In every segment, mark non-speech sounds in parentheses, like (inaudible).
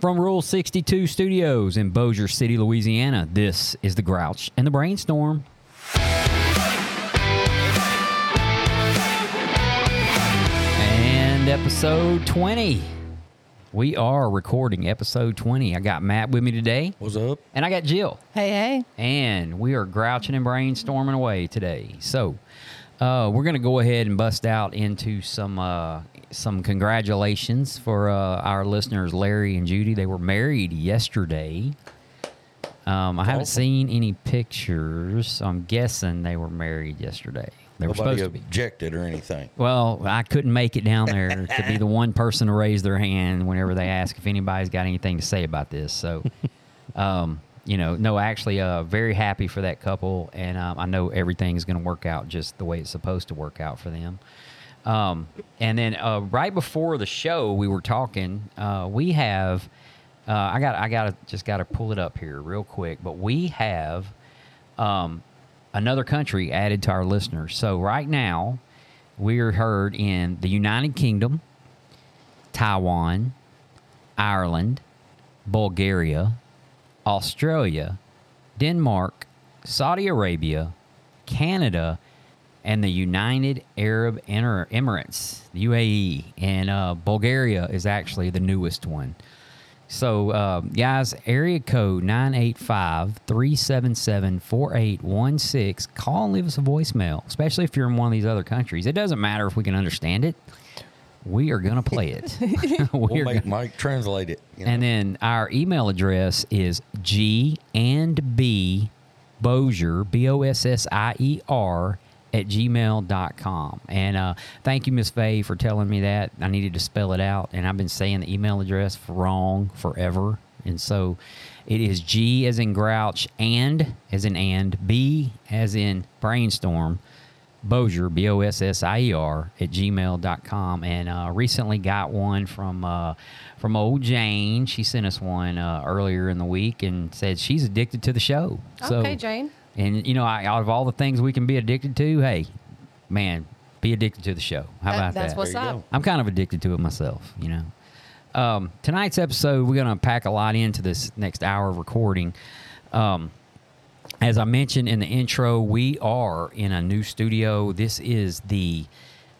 From Rule 62 Studios in Bossier City, Louisiana, this is The Grouch and the Brainstorm. And episode 20. We are recording episode 20. I got Matt with me today, What's up? and I got Jill. Hey, hey. And we are grouching and brainstorming away today. So uh, we're going to go ahead and bust out into some uh, some congratulations for uh, our listeners, Larry and Judy. They were married yesterday. Um, I haven't Awesome. seen any pictures. So I'm guessing they were married yesterday. They were supposed to be. objected or anything. Well, I couldn't make it down there to be the one person to raise their hand whenever they ask if anybody's got anything to say about this. So, um, you know, no, actually, uh, very happy for that couple, and um, I know everything's going to work out just the way it's supposed to work out for them. Um, and then uh, right before the show, we were talking. Uh, we have, uh, I got, I got to just got to pull it up here real quick, but we have um, another country added to our listeners. So right now, we are heard in the United Kingdom, Taiwan, Ireland, Bulgaria, Australia, Denmark, Saudi Arabia, Canada, and the United Arab Emirates, the UAE. And uh, Bulgaria is actually the newest one. So, uh, guys, area code 985 377 4816. Call and leave us a voicemail, especially if you're in one of these other countries. It doesn't matter if we can understand it, we are going to play it. (laughs) (laughs) We'll We're make gonna- Mike translate it. you know. and then our email address is G and B Bossier, B O S S I E R, at gmail.com. And uh, thank you, Miss Faye, for telling me that. I needed to spell it out. And I've been saying the email address wrong forever. And so it is G as in grouch, and as in and, B as in brainstorm. Bossier, B O S S I E R, at gmail.com. And uh, recently got one from uh, from old Jane. She sent us one uh, earlier in the week and said she's addicted to the show. So, Okay, Jane. And, you know, I, out of all the things we can be addicted to, hey, man, be addicted to the show. How That- about that's that? what's up. go. I'm kind of addicted to it myself, you know. Um, tonight's episode, we're going to pack a lot into this next hour of recording. Um, as I mentioned in the intro, we are in a new studio. This is the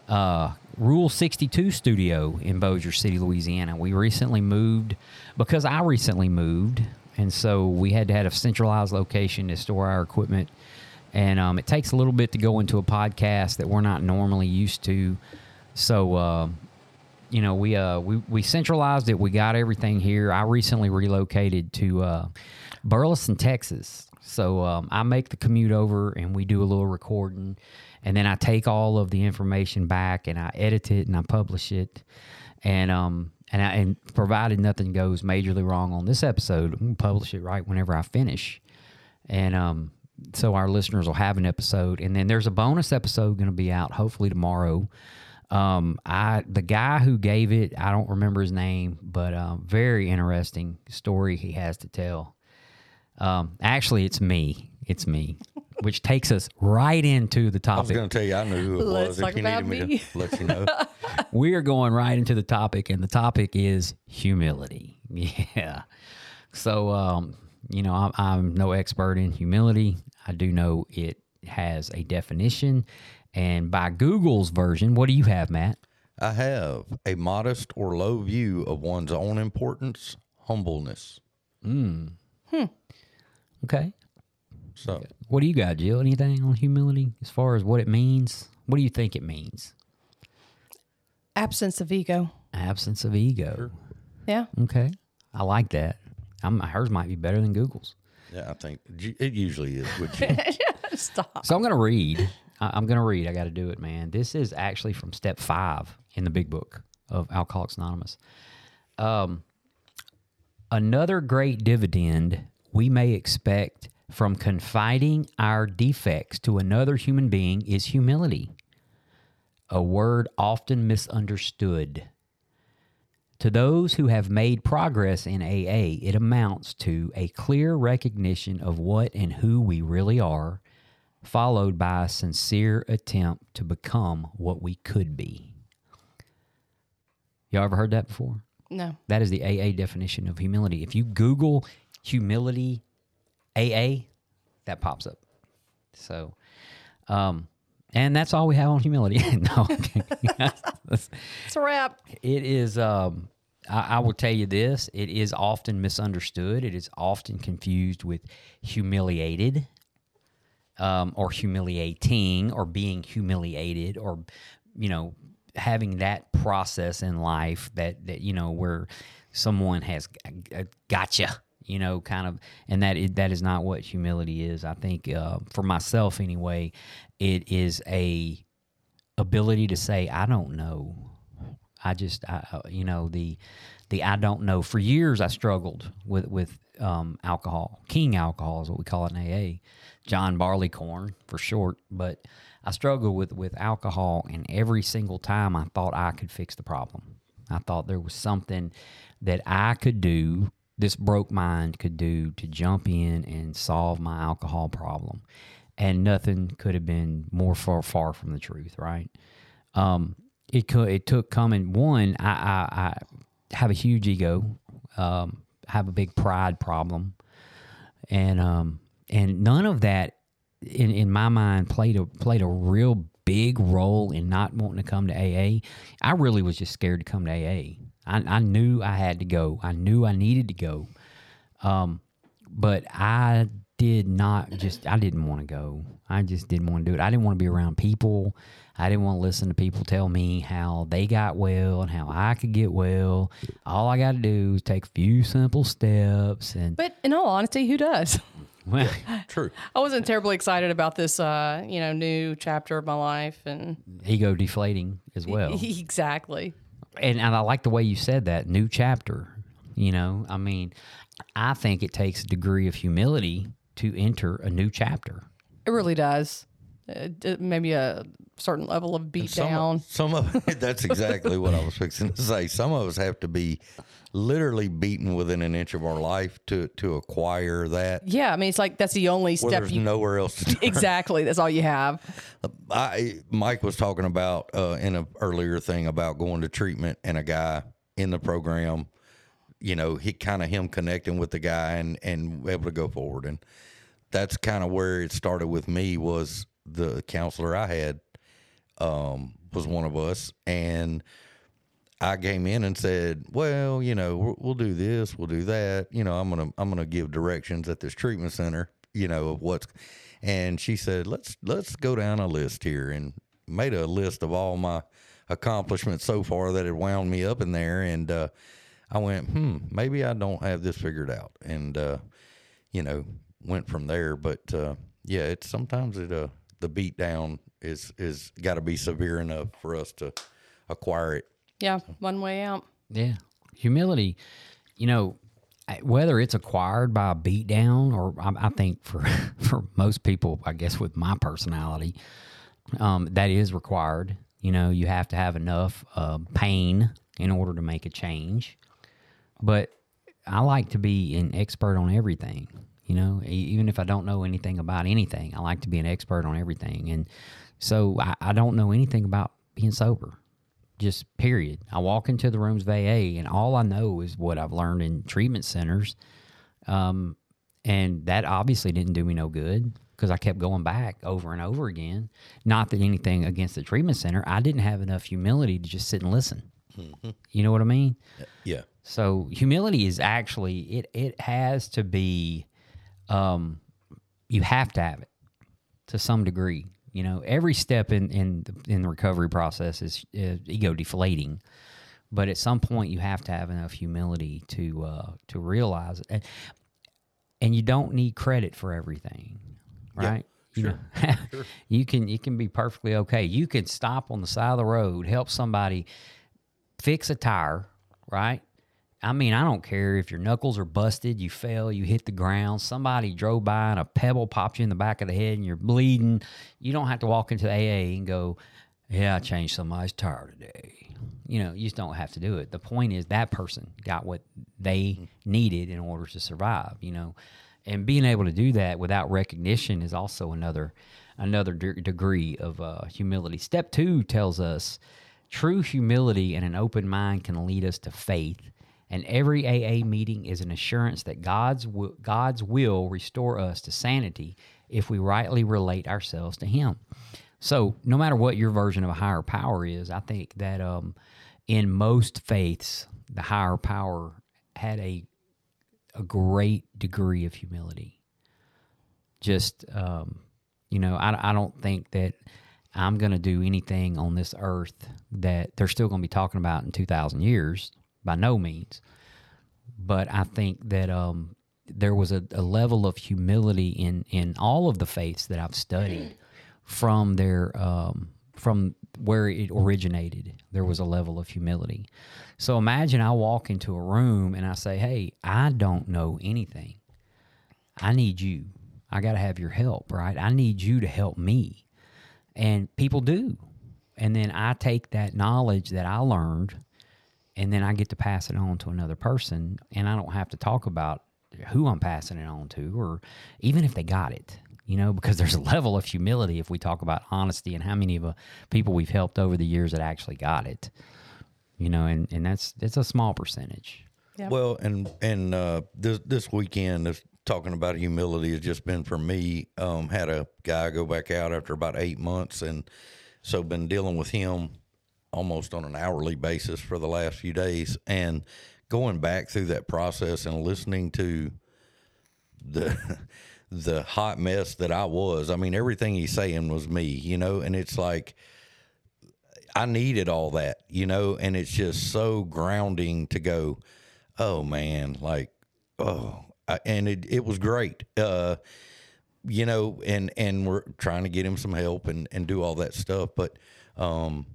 uh, Rule 62 studio in Bossier City, Louisiana. We recently moved because I recently moved, and so we had to have a centralized location to store our equipment. And um, it takes a little bit to go into a podcast that we're not normally used to. So, uh, you know, we uh we, we centralized it. We got everything here. I recently relocated to uh, Burleson, Texas. So um, I make the commute over, and we do a little recording, and then I take all of the information back and I edit it and I publish it, and um and I, and provided nothing goes majorly wrong on this episode, gonna publish it right whenever I finish, and um so our listeners will have an episode, and then there's a bonus episode going to be out hopefully tomorrow. Um, I the guy who gave it, I don't remember his name, but um, very interesting story he has to tell. Um, actually, it's me. It's me, which takes us right into the topic. I was going to tell you, I knew who it Let's was talk if you about needed me, me. to (laughs) let you know. (laughs) we are going right into the topic, and the topic is humility. (laughs) Yeah. So, um, you know, I'm, I'm no expert in humility. I do know it has a definition, and by Google's version, what do you have, Matt? I have a modest or low view of one's own importance, humbleness. Mm. Hmm. Okay. So What do you got, Jill? Anything on humility as far as what it means? What do you think it means? Absence of ego. Absence of ego. Yeah. Okay. I like that. I'm, hers might be better than Google's. yeah, I think it usually is. Would you? (laughs) Stop. So I'm going to read. I- I'm going to read. I got to do it, man. This is actually from step five in the big book of Alcoholics Anonymous. Um, another great dividend we may expect from confiding our defects to another human being is humility, a word often misunderstood. To those who have made progress in AA, it amounts to a clear recognition of what and who we really are, followed by a sincere attempt to become what we could be. Y'all ever heard that before? No. That is the AA definition of humility. If you Google humility AA, that pops up. So, um, and that's all we have on humility. (laughs) no. (laughs) It's a wrap. it is. Um, I, I will tell you this: it is often misunderstood. It is often confused with humiliated, um, or humiliating, or being humiliated, or you know, having that process in life that that you know where someone has gotcha. You know, kind of, and that is, that is not what humility is. I think, uh, for myself anyway, it is a ability to say, "I don't know." I just, I, I- you know, the the I don't know. For years, I struggled with with um, alcohol. King alcohol is what we call it in AA. John Barleycorn for short. But I struggled with with alcohol, and every single time I thought I could fix the problem. I thought there was something that I could do. This broke mind could do to jump in and solve my alcohol problem, and nothing could have been more far far from the truth. Right? Um, it could it took coming one I, I, I have a huge ego um, have a big pride problem. And um, and none of that in, in my mind played a played a real big role in not wanting to come to AA I really was just scared to come to AA I, I knew I had to go I knew I needed to go um, but I did not just I didn't want to go. I just didn't want to do it. I didn't want to be around people. I didn't want to listen to people tell me how they got well and how I could get well. All I got to do is take a few simple steps and But in all honesty, who does? (laughs) well, (laughs) True. I wasn't terribly excited about this, uh, you know, new chapter of my life, and ego deflating as well. (laughs) exactly. And, and I like the way you said that new chapter. You know, I mean, I think it takes a degree of humility to enter a new chapter. It really does. Uh, d- maybe a certain level of beat Some, down. some of (laughs) that's exactly what I was fixing to say. Some of us have to be literally beaten within an inch of our life to to acquire that. Yeah, I mean, it's like that's the only step there's you. nowhere else to. (laughs) Exactly, that's all you have. I Mike was talking about uh, in an earlier thing about going to treatment and a guy in the program, you know, he kind of him connecting with the guy and and able to go forward, and that's kind of where it started with me was the counselor I had um, was one of us, and I came in and said, "Well, you know, we'll, we'll do this, we'll do that. You know, I'm gonna I'm gonna give directions at this treatment center. You know of what's." And she said, "Let's let's go down a list here," and made a list of all my accomplishments so far that had wound me up in there. And uh, I went, "Hmm, maybe I don't have this figured out." And uh, you know, went from there. But uh, yeah, it's sometimes it uh, the beat down is is got to be severe enough for us to acquire it. Yeah, one way out. Yeah. Humility, you know, whether it's acquired by a beatdown or I, I think for, (laughs) for most people, I guess with my personality, um, that is required. You know, you have to have enough uh, pain in order to make a change. But I like to be an expert on everything. You know, even if I don't know anything about anything, I like to be an expert on everything. And so I, I don't know anything about being sober just period. I walk into the rooms of AA, and all I know is what I've learned in treatment centers. Um, and that obviously didn't do me no good because I kept going back over and over again. Not that anything against the treatment center, I didn't have enough humility to just sit and listen. You know what I mean? Yeah. So humility is actually it. It has to be. Um, you have to have it to some degree. You know, every step in in the, in the recovery process is, is ego deflating, but at some point you have to have enough humility to uh, to realize it, and, and you don't need credit for everything, right? You know, (laughs) you can you can be perfectly okay. You can stop on the side of the road, help somebody fix a tire, right? I mean, I don't care if your knuckles are busted, you fell, you hit the ground, somebody drove by and a pebble popped you in the back of the head and you're bleeding. You don't have to walk into the AA and go, Yeah, I changed somebody's tire today. You know, you just don't have to do it. The point is that person got what they needed in order to survive, you know. And being able to do that without recognition is also another another de- degree of uh, humility. Step two tells us True humility and an open mind can lead us to faith, and every AA meeting is an assurance that God's wi- God's will restore us to sanity if we rightly relate ourselves to Him. So, no matter what your version of a higher power is, I think that um, in most faiths, the higher power had a a great degree of humility. Just, um, you know, I, I don't think that I'm going to do anything on this earth that they're still going to be talking about in 2,000 years, by no means. But I think that um, there was a, a level of humility in, in all of the faiths that I've studied from their um, from where it originated. There was a level of humility. So imagine I walk into a room and I say, "Hey, I don't know anything. I need you. I got to have your help, right? I need you to help me." And people do. And then I take that knowledge that I learned and then I get to pass it on to another person and I don't have to talk about who I'm passing it on to or even if they got it. You know, because (laughs) there's a level of humility if we talk about honesty and how many of the people we've helped over the years that actually got it. You know, and, and that's it's a small percentage. Yep. Well, and and uh, this this weekend, this, talking about humility has just been for me. Um, had a guy go back out after about eight months, and so been dealing with him almost on an hourly basis for the last few days, and going back through that process and listening to the (laughs) the hot mess that I was. I mean, everything he's saying was me, you know, and it's like I needed all that, you know, and it's just so grounding to go, oh man, like, oh, I, and it, it was great. Uh, you know, and, and we're trying to get him some help and, and do all that stuff. But, um,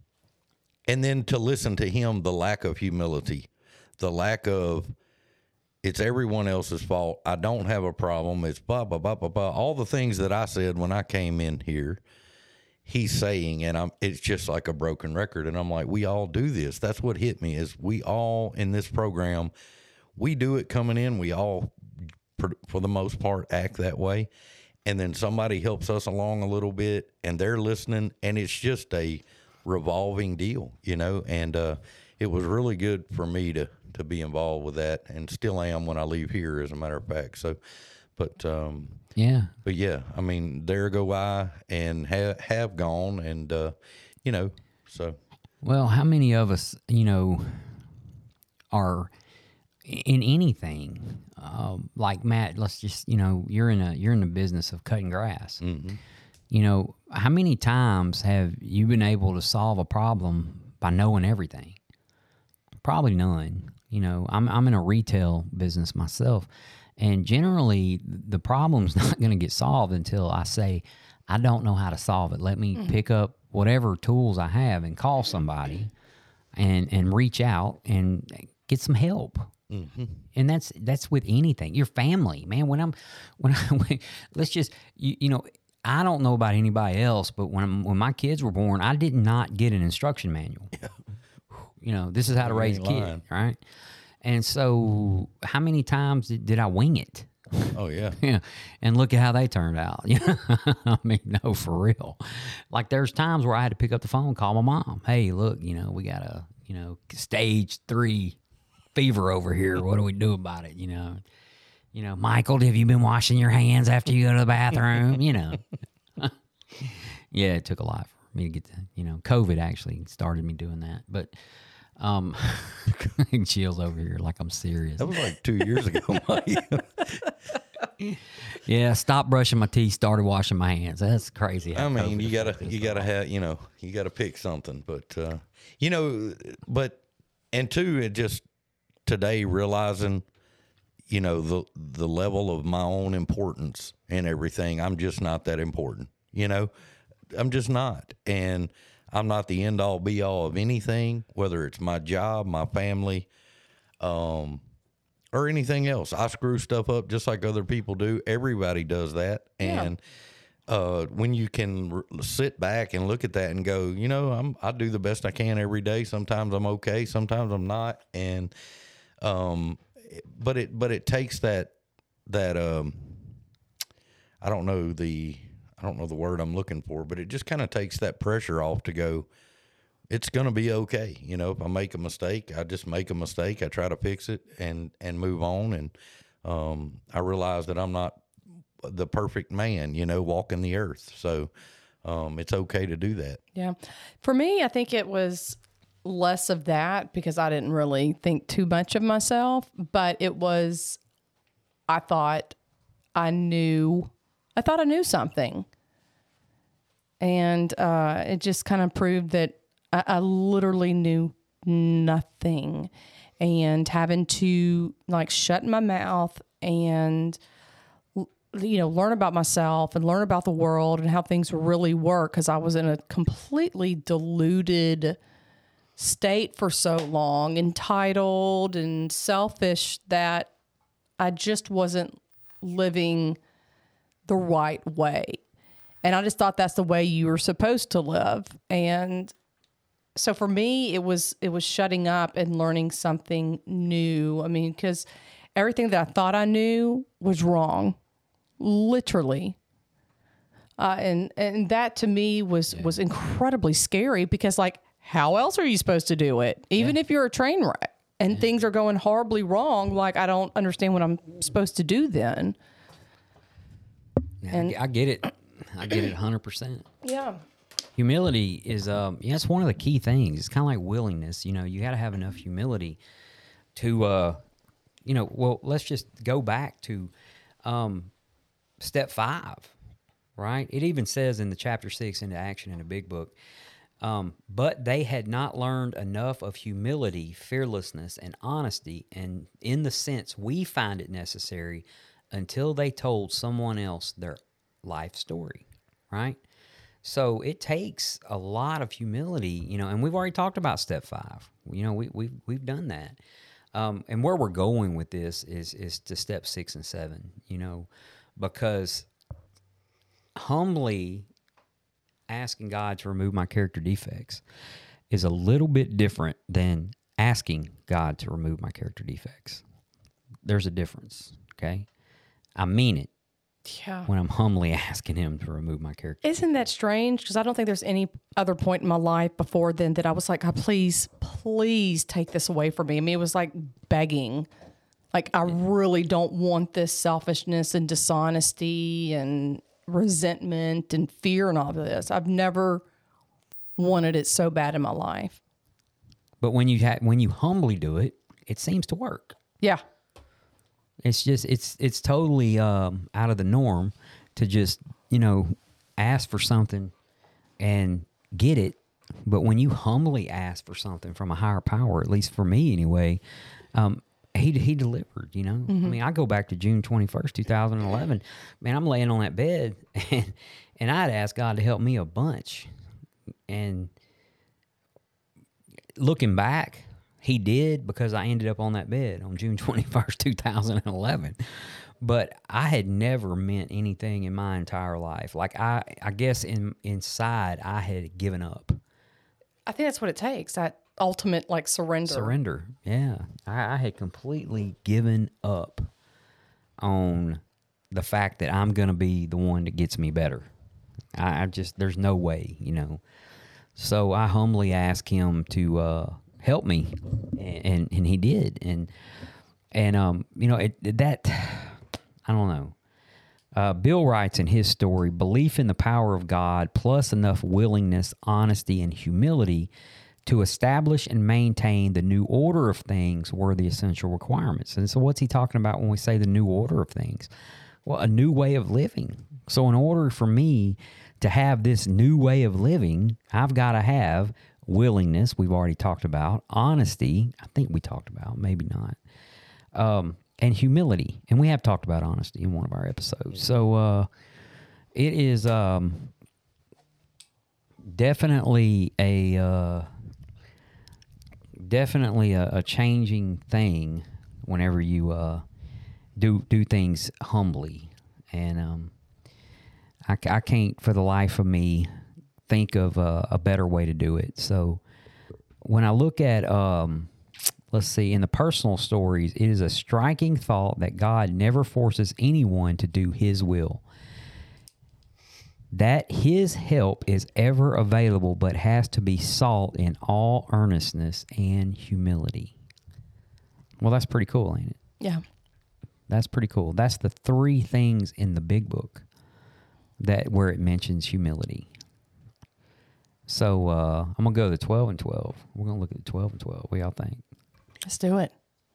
and then to listen to him, the lack of humility, the lack of, it's everyone else's fault. I don't have a problem. It's blah, blah, blah, blah, blah. All the things that I said when I came in here, he's saying and I'm it's just like a broken record and I'm like we all do this that's what hit me is we all in this program we do it coming in we all for, for the most part act that way and then somebody helps us along a little bit and they're listening and it's just a revolving deal you know and uh, it was really good for me to to be involved with that and still am when I leave here as a matter of fact so but um Yeah. but yeah, I mean, there go I and have have gone, and uh, you know, so Well, how many of us, you know, are in anything um, like Matt? Let's just, you know, you're in a you're in the business of cutting grass. You know, how many times have you been able to solve a problem by knowing everything? Probably none. You know, I'm I'm in a retail business myself, and generally the problem's (laughs) not going to get solved until I say, I don't know how to solve it. Let me mm-hmm. pick up whatever tools I have and call mm-hmm. somebody, and and reach out and get some help. Mm-hmm. And that's that's with anything. Your family, man. When I'm (laughs) when I when, let's just you, you know. I don't know about anybody else, but when when my kids were born, I did not get an instruction manual (laughs) you know, this is how to raise a ain't kid, lying. right? And so, how many times did, did I wing it? oh yeah, (laughs) Yeah, and look at how they turned out. (laughs) Know, I mean, no, for real. Like, there's times where I had to pick up the phone, call my mom. Hey, look, you know, we got a you know stage three fever over here. What do we do about it? You know, you know, Michael, have you been washing your hands after you go to the bathroom? You know, (laughs) yeah, it took a lot for me to get to, you know, COVID actually started me doing that. But um (laughs) Jill's over here like I'm serious. that was like two years ago, (laughs) Mike. Yeah, stop brushing my teeth, started washing my hands. That's crazy. I mean, COVID you gotta you gotta have you know you gotta pick something, but uh, you know, but and two, it just today realizing, you know, the the level of my own importance and everything. I'm just not that important. You know, I'm just not, and I'm not the end all be all of anything, whether it's my job, my family, um, or anything else. I screw stuff up just like other people do. Everybody does that, and uh, when you can r- sit back and look at that and go, you know, I'm I do the best I can every day. Sometimes I'm okay, sometimes I'm not, and um, but it but it takes that that um, I don't know the I don't know the word I'm looking for, but it just kind of takes that pressure off to go. it's gonna be okay. You know, if I make a mistake, I just make a mistake. I try to fix it and and move on. And um, I realize that I'm not the perfect man. You know, walking the earth. So um, it's okay to do that. Yeah. For me, I think it was less of that because I didn't really think too much of myself, but it was, I thought I knew, I thought I knew something. And uh, it just kind of proved that I, I literally knew nothing. And having to like shut my mouth and you know learn about myself and learn about the world and how things really work because i was in a completely deluded state for so long entitled and selfish that i just wasn't living the right way. And i just thought that's the way you were supposed to live. And so for me it was it was shutting up and learning something new. I mean because everything that i thought i knew was wrong literally. Uh, and and that to me was was incredibly scary because like how else are you supposed to do it even if you're a train wreck and things are going horribly wrong like I don't understand what I'm supposed to do then. Yeah, And- I, get it. I get it 100%. Yeah. Humility is, um, yeah, it's one of the key things. It's kind of like willingness. You know, you got to have enough humility to, uh, you know, well, let's just go back to um, step five, right? It even says in the chapter six into action in the big book, um, but they had not learned enough of humility, fearlessness, and honesty, and in the sense we find it necessary until they told someone else their life story, right? So it takes a lot of humility, you know, and we've already talked about step five. You know, we, we've, we've done that. Um, and where we're going with this is, is to step six and seven, you know, because humbly asking God to remove my character defects is a little bit different than asking God to remove my character defects. There's a difference, okay? I mean it Yeah. when I'm humbly (laughs) asking Him to remove my character. Isn't that strange? Because I don't think there's any other point in my life before then that I was like, God, please, please take this away from me. I mean, it was like begging. Like, I really don't want this selfishness and dishonesty and resentment and fear and all of this. I've never wanted it so bad in my life. But when you ha- when you humbly do it, it seems to work. Yeah. It's just it's it's totally um, out of the norm to just you know ask for something and get it. But when you humbly ask for something from a higher power, at least for me anyway, um, he he delivered. You know, I mm-hmm. mean, I go back to June twenty first, two thousand and eleven. Man, I'm laying on that bed, (laughs) and and I'd asked God to help me a bunch, and looking back, he did because I ended up on that bed on June 21st, 2011. But I had never meant anything in my entire life. Like I I guess in inside I had given up. I think that's what it takes that ultimate like surrender. Surrender. Yeah. I, I had completely given up on the fact that I'm gonna be the one that gets me better. I, I just there's no way, you know. So I humbly asked him to uh, help me, and, and and he did, and and um you know it that I don't know. Uh, Bill writes in his story, belief in the power of God plus enough willingness, honesty, and humility to establish and maintain the new order of things were the essential requirements. And so, what's he talking about when we say the new order of things? Well, a new way of living. So, in order for me to have this new way of living, I've got to have willingness, we've already talked about, honesty, I think we talked about, maybe not, um, and humility. And we have talked about honesty in one of our episodes. So, uh, it is um, definitely a. Uh, definitely a, a changing thing whenever you uh, do do things humbly, and um, I, I can't for the life of me think of a, a better way to do it. So when I look at um, let's see in the personal stories, it is a striking thought that God never forces anyone to do His will. That his help is ever available, but has to be sought in all earnestness and humility. Well, that's pretty cool, ain't it? Yeah. That's pretty cool. That's the three things in the big book that where it mentions humility. So uh, I'm gonna go to twelve and twelve. We're gonna look at the twelve and twelve. What y'all think? Let's do it.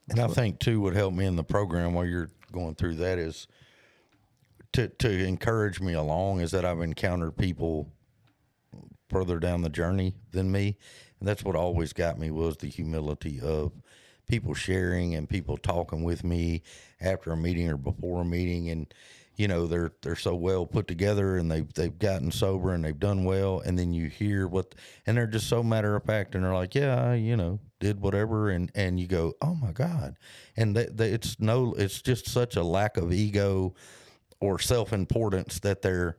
And I think too, would help me in the program while you're going through that is to to encourage me along is that I've encountered people further down the journey than me, and that's what always got me was the humility of people sharing and people talking with me after a meeting or before a meeting, and you know they're they're so well put together and they've they've gotten sober and they've done well, and then you hear what and they're just so matter of fact and they're like, yeah, I, you know, did whatever, and and you go, oh my god, and that, it's no, it's just such a lack of ego or self importance that they're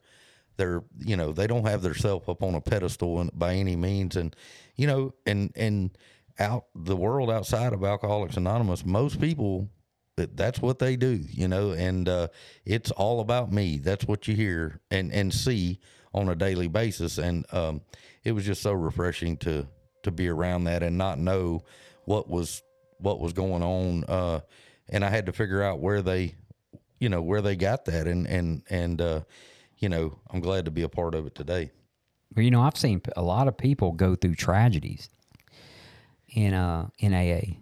they're you know they don't have their self up on a pedestal by any means. And you know and and out the world outside of alcoholics anonymous most people that that's what they do you know and uh, it's all about me. That's what you hear and and see on a daily basis. And um, it was just so refreshing to to be around that and not know what was what was going on uh, and i had to figure out where they you know where they got that and and and uh, you know i'm glad to be a part of it today Well, you know, I've seen a lot of people go through tragedies in uh in AA,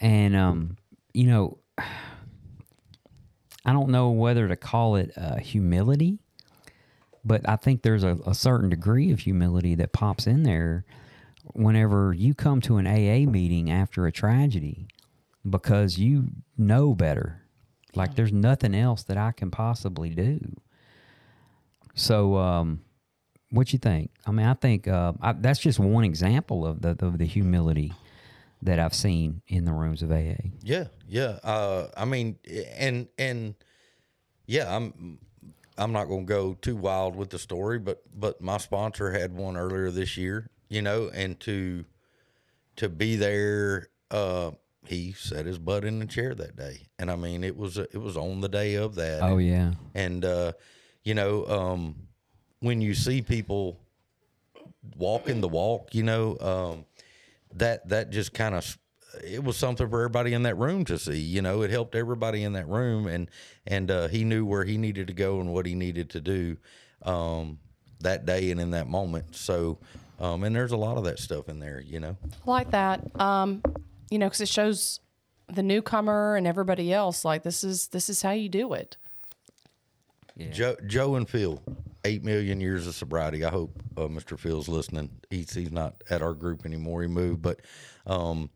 and um, you know, (sighs) I don't know whether to call it uh, humility, but I think there's a, a certain degree of humility that pops in there whenever you come to an AA meeting after a tragedy because you know better. Like there's nothing else that I can possibly do. So, um, what you think? I mean, I think uh, I, that's just one example of the of the humility that I've seen in the rooms of AA. Yeah, yeah. Uh, I mean, and and yeah, I'm I'm not going to go too wild with the story, but but my sponsor had one earlier this year, you know, and to to be there, uh, he set his butt in the chair that day, and I mean, it was it was on the day of that. Oh yeah, and uh, you know, um, when you see people walking the walk, you know, um, that that just kind of it was something for everybody in that room to see. You know, it helped everybody in that room, and and uh, he knew where he needed to go and what he needed to do um, that day and in that moment. So, um, and there's a lot of that stuff in there. You know, I like that. Um, you know, because it shows the newcomer and everybody else like this is this is how you do it. yeah. Joe, Joe and Phil, eight million years of sobriety. I hope uh, Mr. Phil's listening. He's he's not at our group anymore. He moved, but um,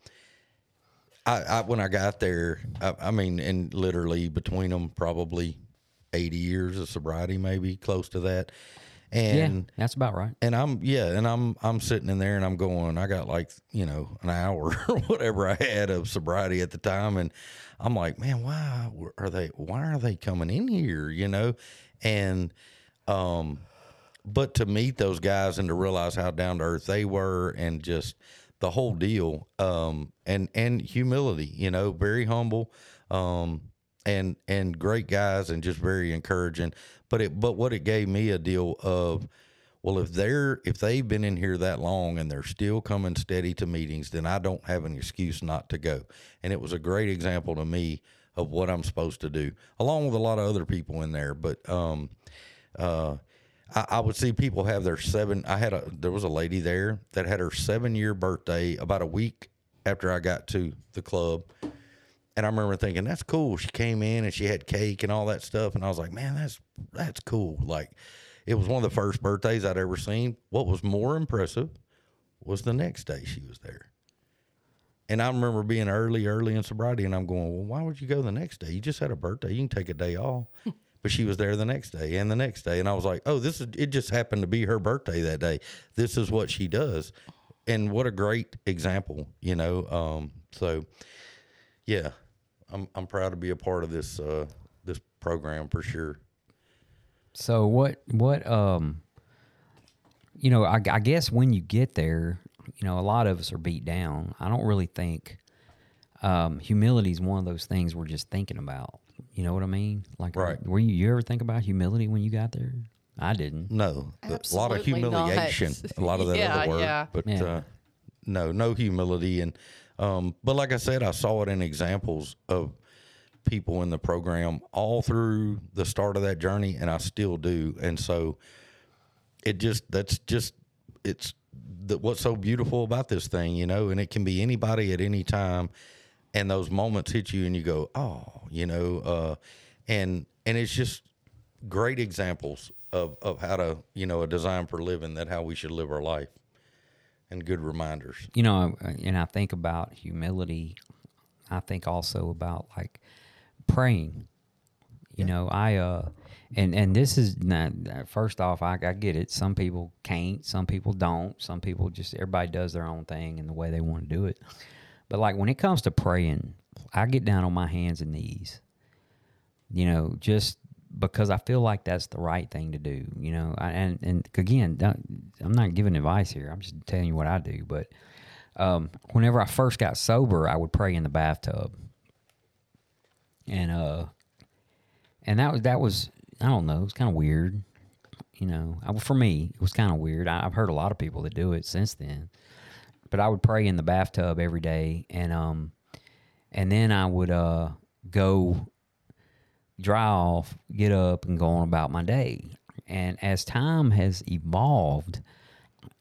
I, I when I got there, I, I mean, and literally between them, probably eighty years of sobriety, maybe close to that. Yeah, And that's about right. and I'm yeah, and I'm I'm sitting in there and I'm going. I got like you know an hour (laughs) or whatever I had of sobriety at the time, and I'm like, man, why are they? Why are they coming in here? You know, and um, but to meet those guys and to realize how down to earth they were, and just the whole deal, um, and and humility, you know, very humble, um, and and great guys, and just very encouraging. But it but what it gave me a deal of well, if they're if they've been in here that long and they're still coming steady to meetings, then I don't have an excuse not to go. And it was a great example to me of what I'm supposed to do, along with a lot of other people in there. But um, uh, I, I would see people have their seven. I had a there was a lady there that had her seven year birthday about a week after I got to the club. And I remember thinking, that's cool. She came in and she had cake and all that stuff. And I was like, man, that's that's cool. Like it was one of the first birthdays I'd ever seen. What was more impressive was the next day she was there. And I remember being early, early in sobriety, and I'm going, well, why would you go the next day? You just had a birthday. You can take a day off. (laughs) but she was there the next day and the next day. And I was like, oh, this is, it just happened to be her birthday that day. This is what she does. And what a great example, you know? Um, so, yeah, I'm, I'm proud to be a part of this, uh, this program for sure. So what what um you know, I, I guess when you get there, you know, a lot of us are beat down. I don't really think um, humility is one of those things we're just thinking about. You know what I mean? Like, Right. Were you, you ever think about humility when you got there? I didn't. No, a lot of Absolutely not. humiliation. A lot of that (laughs) Yeah, other word, yeah. but Yeah. uh, no, no humility. And um, but like I said, I saw it in examples of people in the program all through the start of that journey, and I still do. And so it just that's just it's the, what's so beautiful about this thing, you know. And it can be anybody at any time, and those moments hit you, and you go, oh, you know, uh, and and it's just great examples of, of how to you know a design for living that how we should live our life and good reminders you know, and I think about humility. I think also about like praying. You know, I uh, and and this is not, first off, I, I get it. Some people can't, some people don't, some people just everybody does their own thing and the way they want to do it. But like when it comes to praying, I get down on my hands and knees. You know, just because I feel like that's the right thing to do. You know, and and again, I'm not giving advice here. I'm just telling you what I do. But um, whenever I first got sober, I would pray in the bathtub, and uh, and that was that was I don't know, it was kind of weird. You know, I, for me, it was kind of weird. I, I've heard a lot of people that do it since then, but I would pray in the bathtub every day, and um, and then I would uh go dry off, get up, and go on about my day. And as time has evolved,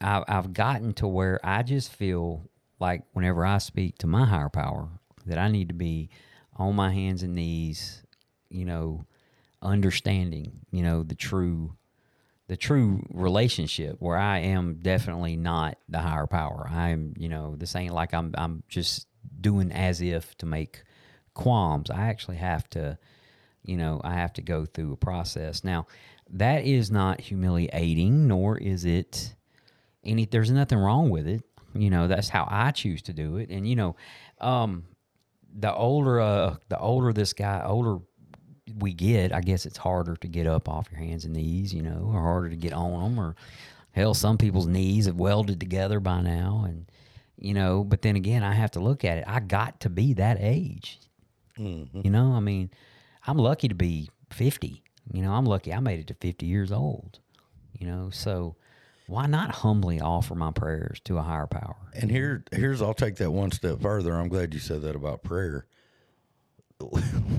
I've, I've gotten to where I just feel like whenever I speak to my higher power, that I need to be on my hands and knees, you know, understanding, you know, the true the true relationship where I am definitely not the higher power. I'm, you know, this ain't like I'm I'm just doing as if to make qualms. I actually have to, you know, I have to go through a process. Now, that is not humiliating, nor is it any there's nothing wrong with it. You know, that's how I choose to do it. And you know, um the older uh the older this guy older we get, I guess it's harder to get up off your hands and knees, you know, or harder to get on them, or hell, some people's knees have welded together by now, and you know. But then again, I have to look at it. I got to be that age, you know. I mean, I'm lucky to be 50. You know, I'm lucky I made it to 50 years old. You know, so why not humbly offer my prayers to a higher power? and here here's i'll take that one step further i'm glad you said that about prayer (laughs)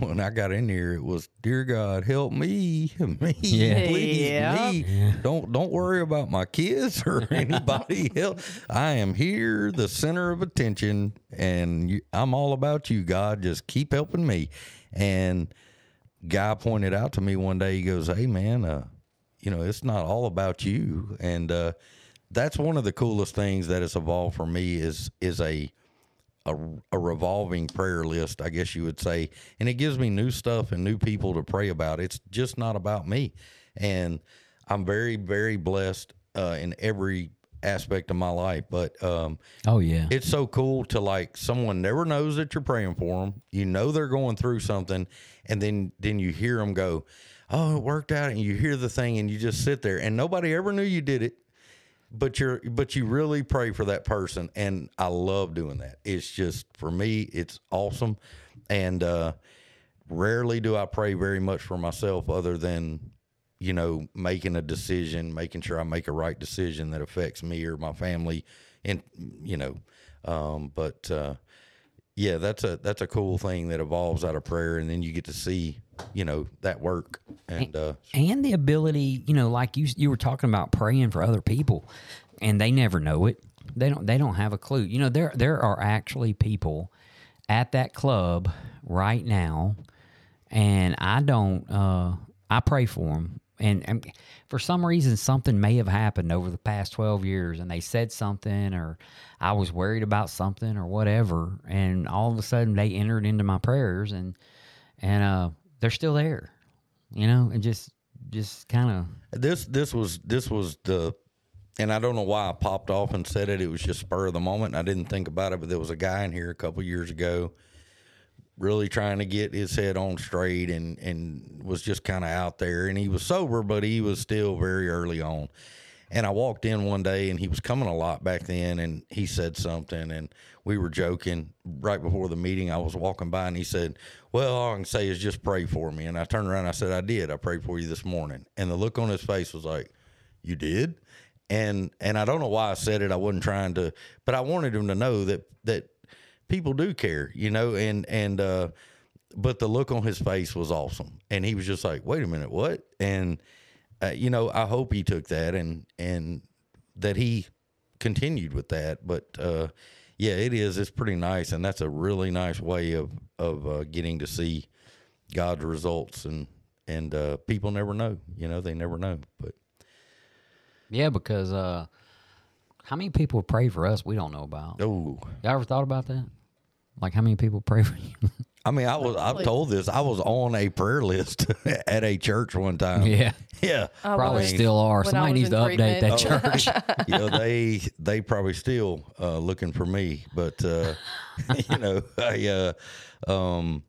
when i got in here it was dear god help me me (laughs) Yeah. please Yeah. me don't don't worry about my kids (laughs) or anybody else i am here the center of attention and you, i'm all about you god just keep helping me and guy pointed out to me one day he goes hey man uh you know it's not all about you and uh that's one of the coolest things that has evolved for me is is a a, a revolving prayer list, I guess you would say, and it gives me new stuff and new people to pray about. It's just not about me, and I'm very very blessed uh, in every aspect of my life. But um, Oh yeah, it's so cool to like someone never knows that you're praying for them. You know they're going through something, and then then you hear them go, "Oh, it worked out," and you hear the thing, and you just sit there, and nobody ever knew you did it, but you're but you really pray for that person, and I love doing that. It's just for me, it's awesome, and uh, rarely do I pray very much for myself, other than you know making a decision, making sure I make a right decision that affects me or my family, and you know, um, but uh, yeah, that's a that's a cool thing that evolves out of prayer, and then you get to see you know that work, and uh, and the ability, you know, like you you were talking about praying for other people, and they never know it. They don't. They don't have a clue. You know, there there are actually people at that club right now, and I don't. Uh, I pray for them, and, and for some reason, something may have happened over the past twelve years, and they said something, or I was worried about something, or whatever, and all of a sudden they entered into my prayers, and and uh, they're still there you know, and just just kind of this this was this was the and I don't know why I popped off and said it. It was just spur of the moment. I didn't think about it, but there was a guy in here a couple years ago, really trying to get his head on straight, and and was just kind of out there. And he was sober, but he was still very early on. And I walked in one day and he was coming a lot back then and he said something and we were joking right before the meeting. I was walking by and he said, Well, all I can say is just pray for me. And I turned around and I said, I did. I prayed for you this morning. And the look on his face was like, You did? And and I don't know why I said it. I wasn't trying to but I wanted him to know that that people do care, you know, and and uh but the look on his face was awesome. And he was just like, Wait a minute, what? And uh, you know, I hope he took that and and that he continued with that. But uh, yeah, it is. It's pretty nice, and that's a really nice way of of uh, getting to see God's results. And and uh, people never know. You know, they never know. But Yeah, because uh, how many people pray for us we don't know about? oh, Y'all ever thought about that? Like how many people pray for you? (laughs) I mean, I was I've told this. I was on a prayer list (laughs) at a church one time. yeah, yeah. probably was. still are. When Somebody needs to in update that treatment. church. (laughs) you know they they probably still uh, looking for me, but uh, you know, I uh, um,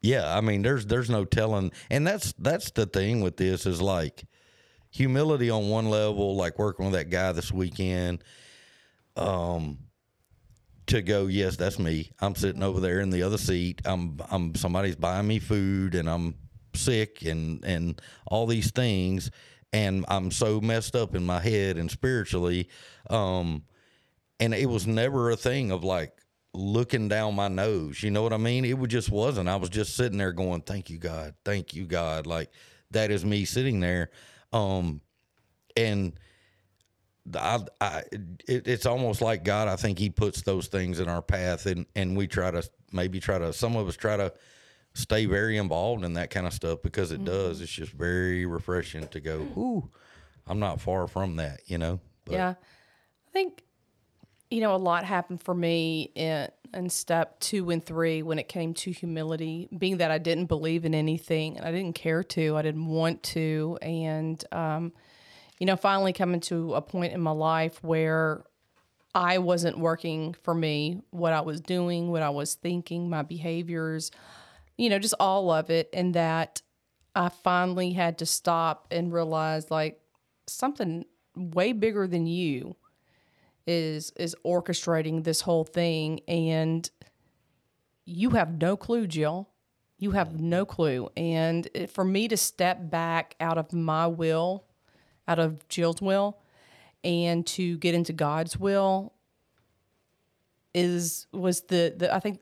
yeah, I mean, there's there's no telling, and that's that's the thing with this is like humility on one level, like working with that guy this weekend. Um, to go, yes, that's me. I'm sitting over there in the other seat. I'm I'm somebody's buying me food, and I'm sick, and and all these things, and I'm so messed up in my head and spiritually. Um, and it was never a thing of like looking down my nose. You know what I mean? It just wasn't. I was just sitting there going, "Thank you, God. Thank you, God." Like that is me sitting there. Um, and I, I, it, it's almost like God. I think He puts those things in our path, and and we try to maybe try to. Some of us try to stay very involved in that kind of stuff because it does. It's just very refreshing to go. Ooh, I'm not far from that, you know. But, Yeah. I think, you know, a lot happened for me in, in step two and three when it came to humility, being that I didn't believe in anything and I didn't care to, I didn't want to. And, um, you know, finally coming to a point in my life where I wasn't working for me, what I was doing, what I was thinking, my behaviors, you know, just all of it. And that I finally had to stop and realize like something way bigger than you is is orchestrating this whole thing and you have no clue jill you have no clue and for me to step back out of my will out of jill's will and to get into god's will is was the, the i think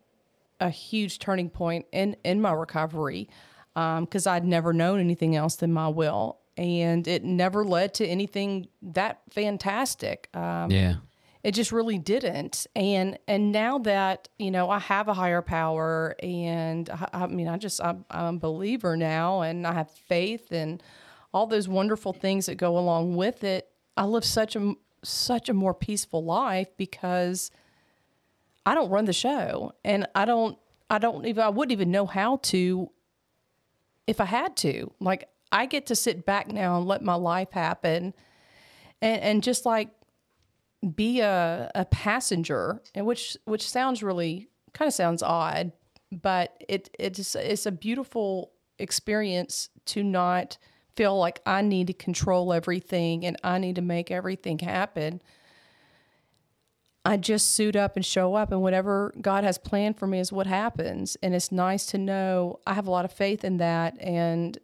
a huge turning point in in my recovery because I'd never known anything else than my will, and it never led to anything that fantastic. Um, yeah, it just really didn't. And and now that you know I have a higher power, and I, I mean I just I'm, I'm a believer now, and I have faith and all those wonderful things that go along with it. I live such a such a more peaceful life because I don't run the show, and I don't I don't even I wouldn't even know how to if I had to. Like I get to sit back now and let my life happen, and and just like be a, a passenger, and which which sounds really kind of sounds odd, but it it's it's a beautiful experience to not feel like I need to control everything and I need to make everything happen. I just suit up and show up, and whatever God has planned for me is what happens. And it's nice to know I have a lot of faith in that, and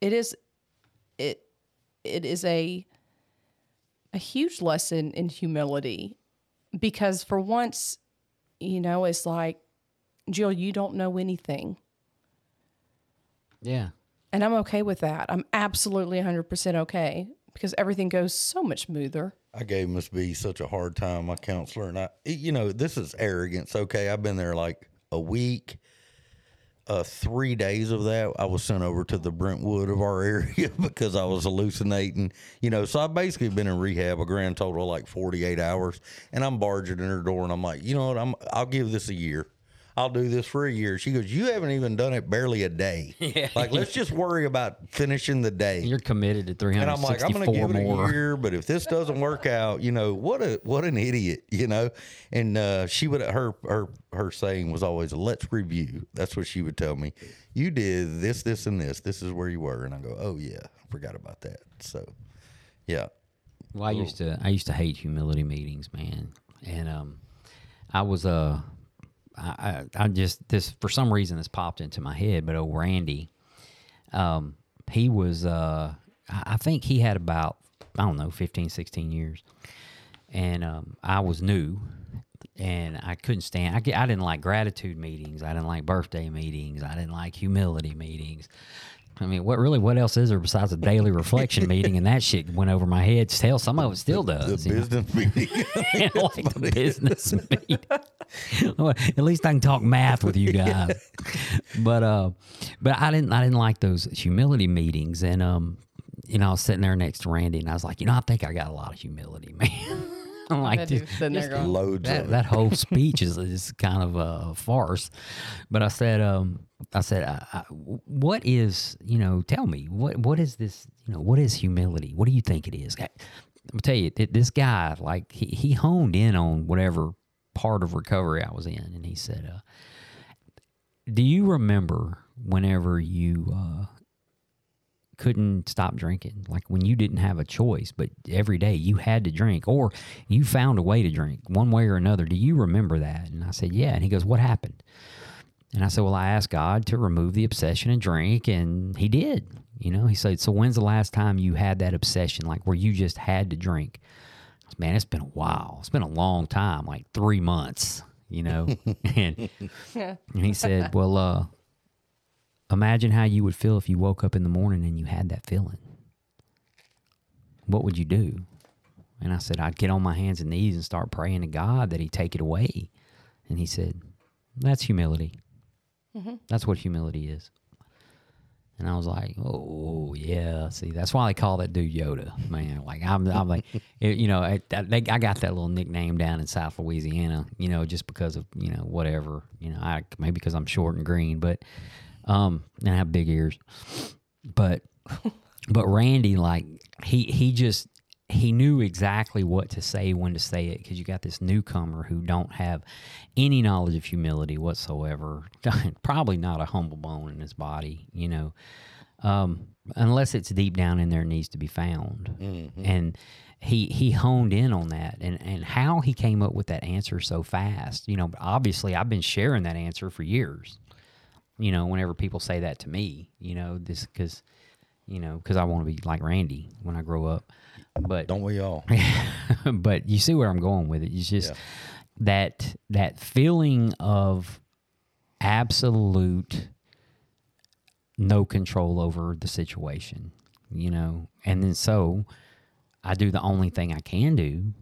it is it it is a a huge lesson in humility because for once, you know, it's like, Jill, you don't know anything. yeah. And I'm okay with that. I'm absolutely 100% okay because everything goes so much smoother. I gave Miss B such a hard time, my counselor, and I, you know, this is arrogance. Okay, I've been there like a week. Uh, three days of that, I was sent over to the Brentwood of our (laughs) area because I was hallucinating. You know, so I've basically been in rehab a grand total of like forty eight hours, and I'm barging in her door, and I'm like, you know what, I'm I'll give this a year. I'll do this for a year. She goes, you haven't even done it barely a day. (laughs) Yeah. Like, let's just worry about finishing the day. You're committed to And I'm like, I'm going to give it more. a year, but if this doesn't work out, you know, what a what an idiot, you know. And uh, she would her her her saying was always, "Let's review." That's what she would tell me. You did this, this, and this. This is where you were, and I go, "Oh yeah, I forgot about that." So, yeah, Well, I used to I used to hate humility meetings, man, and um, I was uh, I, I just this for some reason this popped into my head, but old Randy, um, he was uh, I I think he had about I don't know 15, 16 years, and um, I was new, and I couldn't stand. I, I didn't like gratitude meetings. I didn't like birthday meetings. I didn't like humility meetings. I mean, what really? What else is there besides a daily reflection meeting? And that shit went over my head. Still, some of it still The does. you know? business (laughs) meeting. like the (laughs) business meeting. Well, At least I can talk math with you (laughs) guys. But uh, but I didn't I didn't like those humility meetings, and um, you know, I was sitting there next to Randy, and I was like, you know, I think I got a lot of humility, man. (laughs) Like, Had you just- sitting there just going, Loads that, that whole (laughs) speech is, is kind of a farce. But I said, um, I said, I, I, what is, you know, tell me what what is this, you know, what is humility? What do you think it is? I, I'm gonna tell you, th- this guy, like, he, he honed in on whatever part of recovery I was in, and he said, uh, "Do you remember whenever you uh, couldn't stop drinking. Like when you didn't have a choice, but every day you had to drink or you found a way to drink one way or another. Do you remember that? And I said, Yeah. And he goes, What happened? And I said, Well, I asked God to remove the obsession and drink, and he did. You know, he said, So when's the last time you had that obsession, like where you just had to drink? I said, Man, it's been a while. It's been a long time, like three months, you know? (laughs) and, (laughs) and he said, Well, uh, imagine how you would feel if you woke up in the morning and you had that feeling. What would you do? And I said, I'd get on my hands and knees and start praying to God that He'd take it away. And he said, That's humility. Mm-hmm. That's what humility is. And I was like, oh yeah. See, that's why they call that dude Yoda, man. Like I'm, I'm like, (laughs) it- you know, I, I got that little nickname down in South Louisiana, you know, just because of you know whatever, you know, I maybe because I'm short and green, but um, and I have big ears, but but Randy, like he he just he knew exactly what to say when to say it because you got this newcomer who don't have any knowledge of humility whatsoever. (laughs) Probably not a humble bone in his body you know. Um, unless it's deep down in there needs to be found. And he he honed in on that. And and how he came up with that answer so fast you know obviously i've been sharing that answer for years you know whenever people say that to me you know this because you know because i want to be like randy when i grow up but Don't we all? (laughs) but you see where I'm going with it. It's just Yeah. that that feeling of absolute no control over the situation, you know. And then so I do the only thing I can do,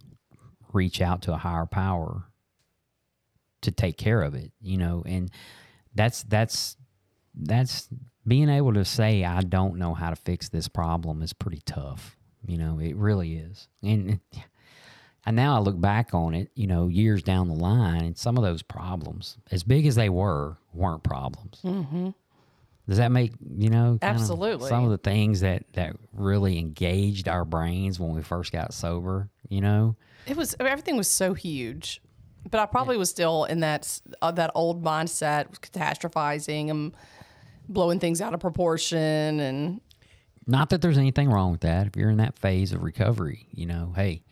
reach out to a higher power to take care of it, you know, and that's that's that's being able to say I don't know how to fix this problem is pretty tough. You know, it really is. And and now I look back on it, you know, years down the line, and some of those problems, as big as they were, weren't problems. Mm-hmm. Does that make you know? Absolutely. Some of the things that that really engaged our brains when we first got sober, you know. It was everything was so huge, but I probably was still in that uh, that old mindset, catastrophizing and blowing things out of proportion, and Not that there's anything wrong with that. If you're in that phase of recovery, you know, hey,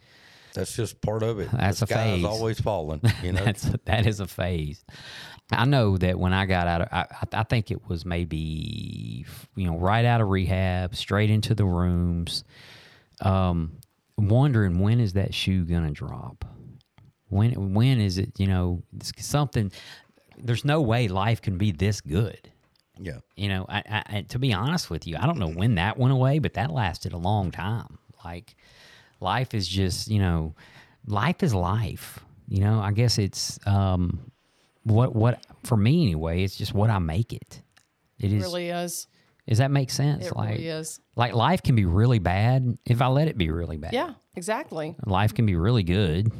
That's just part of it. That's the a sky is phase. always falling. (laughs) You know, That's that is a phase. I know that when I got out of, I, I I think it was maybe you know right out of rehab, straight into the rooms, um, wondering when is that shoe gonna drop? When when is it? You know, something. There's no way life can be this good. yeah. You know, I, I, I- to be honest with you, I don't know when that went away, but that lasted a long time. Like, life is just, you know, life is life. You know, I guess it's um, what what for me anyway. It's just what I make it. It is. really is. Does that make sense? It like, really is. like life can be really bad if I let it be really bad. Yeah, exactly. Life can be really good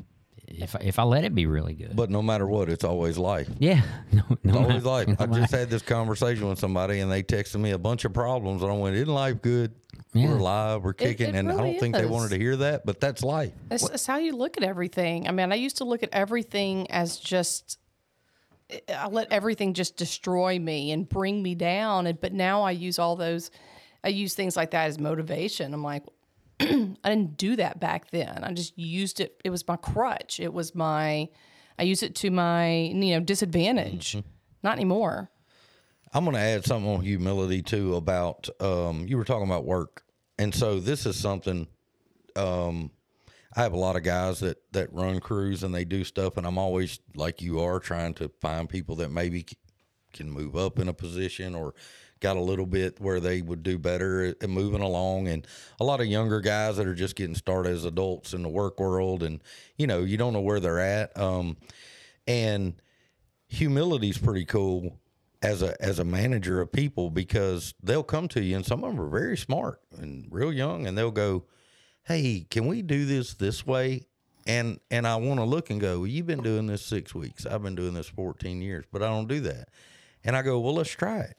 if I- if I let it be really good. But no matter what, it's always life. yeah, (laughs) no, no It's always matter- life. (laughs) no I matter- just had this conversation with somebody, and they texted me a bunch of problems, and I went, "Isn't life good? Yeah. We're alive. We're kicking." it and I don't think they wanted to hear that, but that's life. That's, it's how you look at everything. I mean, I used to look at everything as just. I let everything just destroy me and bring me down, and but now I use all those. I use things like that as motivation. I'm like, (clears throat) I didn't do that back then. I just used it. It was my crutch. It was my, I used it to my, you know, disadvantage. Not anymore. I'm going to add something on humility too about um, you were talking about work, and so this is something. Um, I have a lot of guys that that run crews and they do stuff, and I'm always like you are trying to find people that maybe can move up in a position or got a little bit where they would do better at moving along, and a lot of younger guys that are just getting started as adults in the work world, and you know you don't know where they're at, um, and humility is pretty cool as a as a manager of people because they'll come to you and some of them are very smart and real young and they'll go hey can we do this this way? And and i want to look and go well, you've been doing this six weeks. I've been doing this 14 years but i don't do that. And i go well let's try it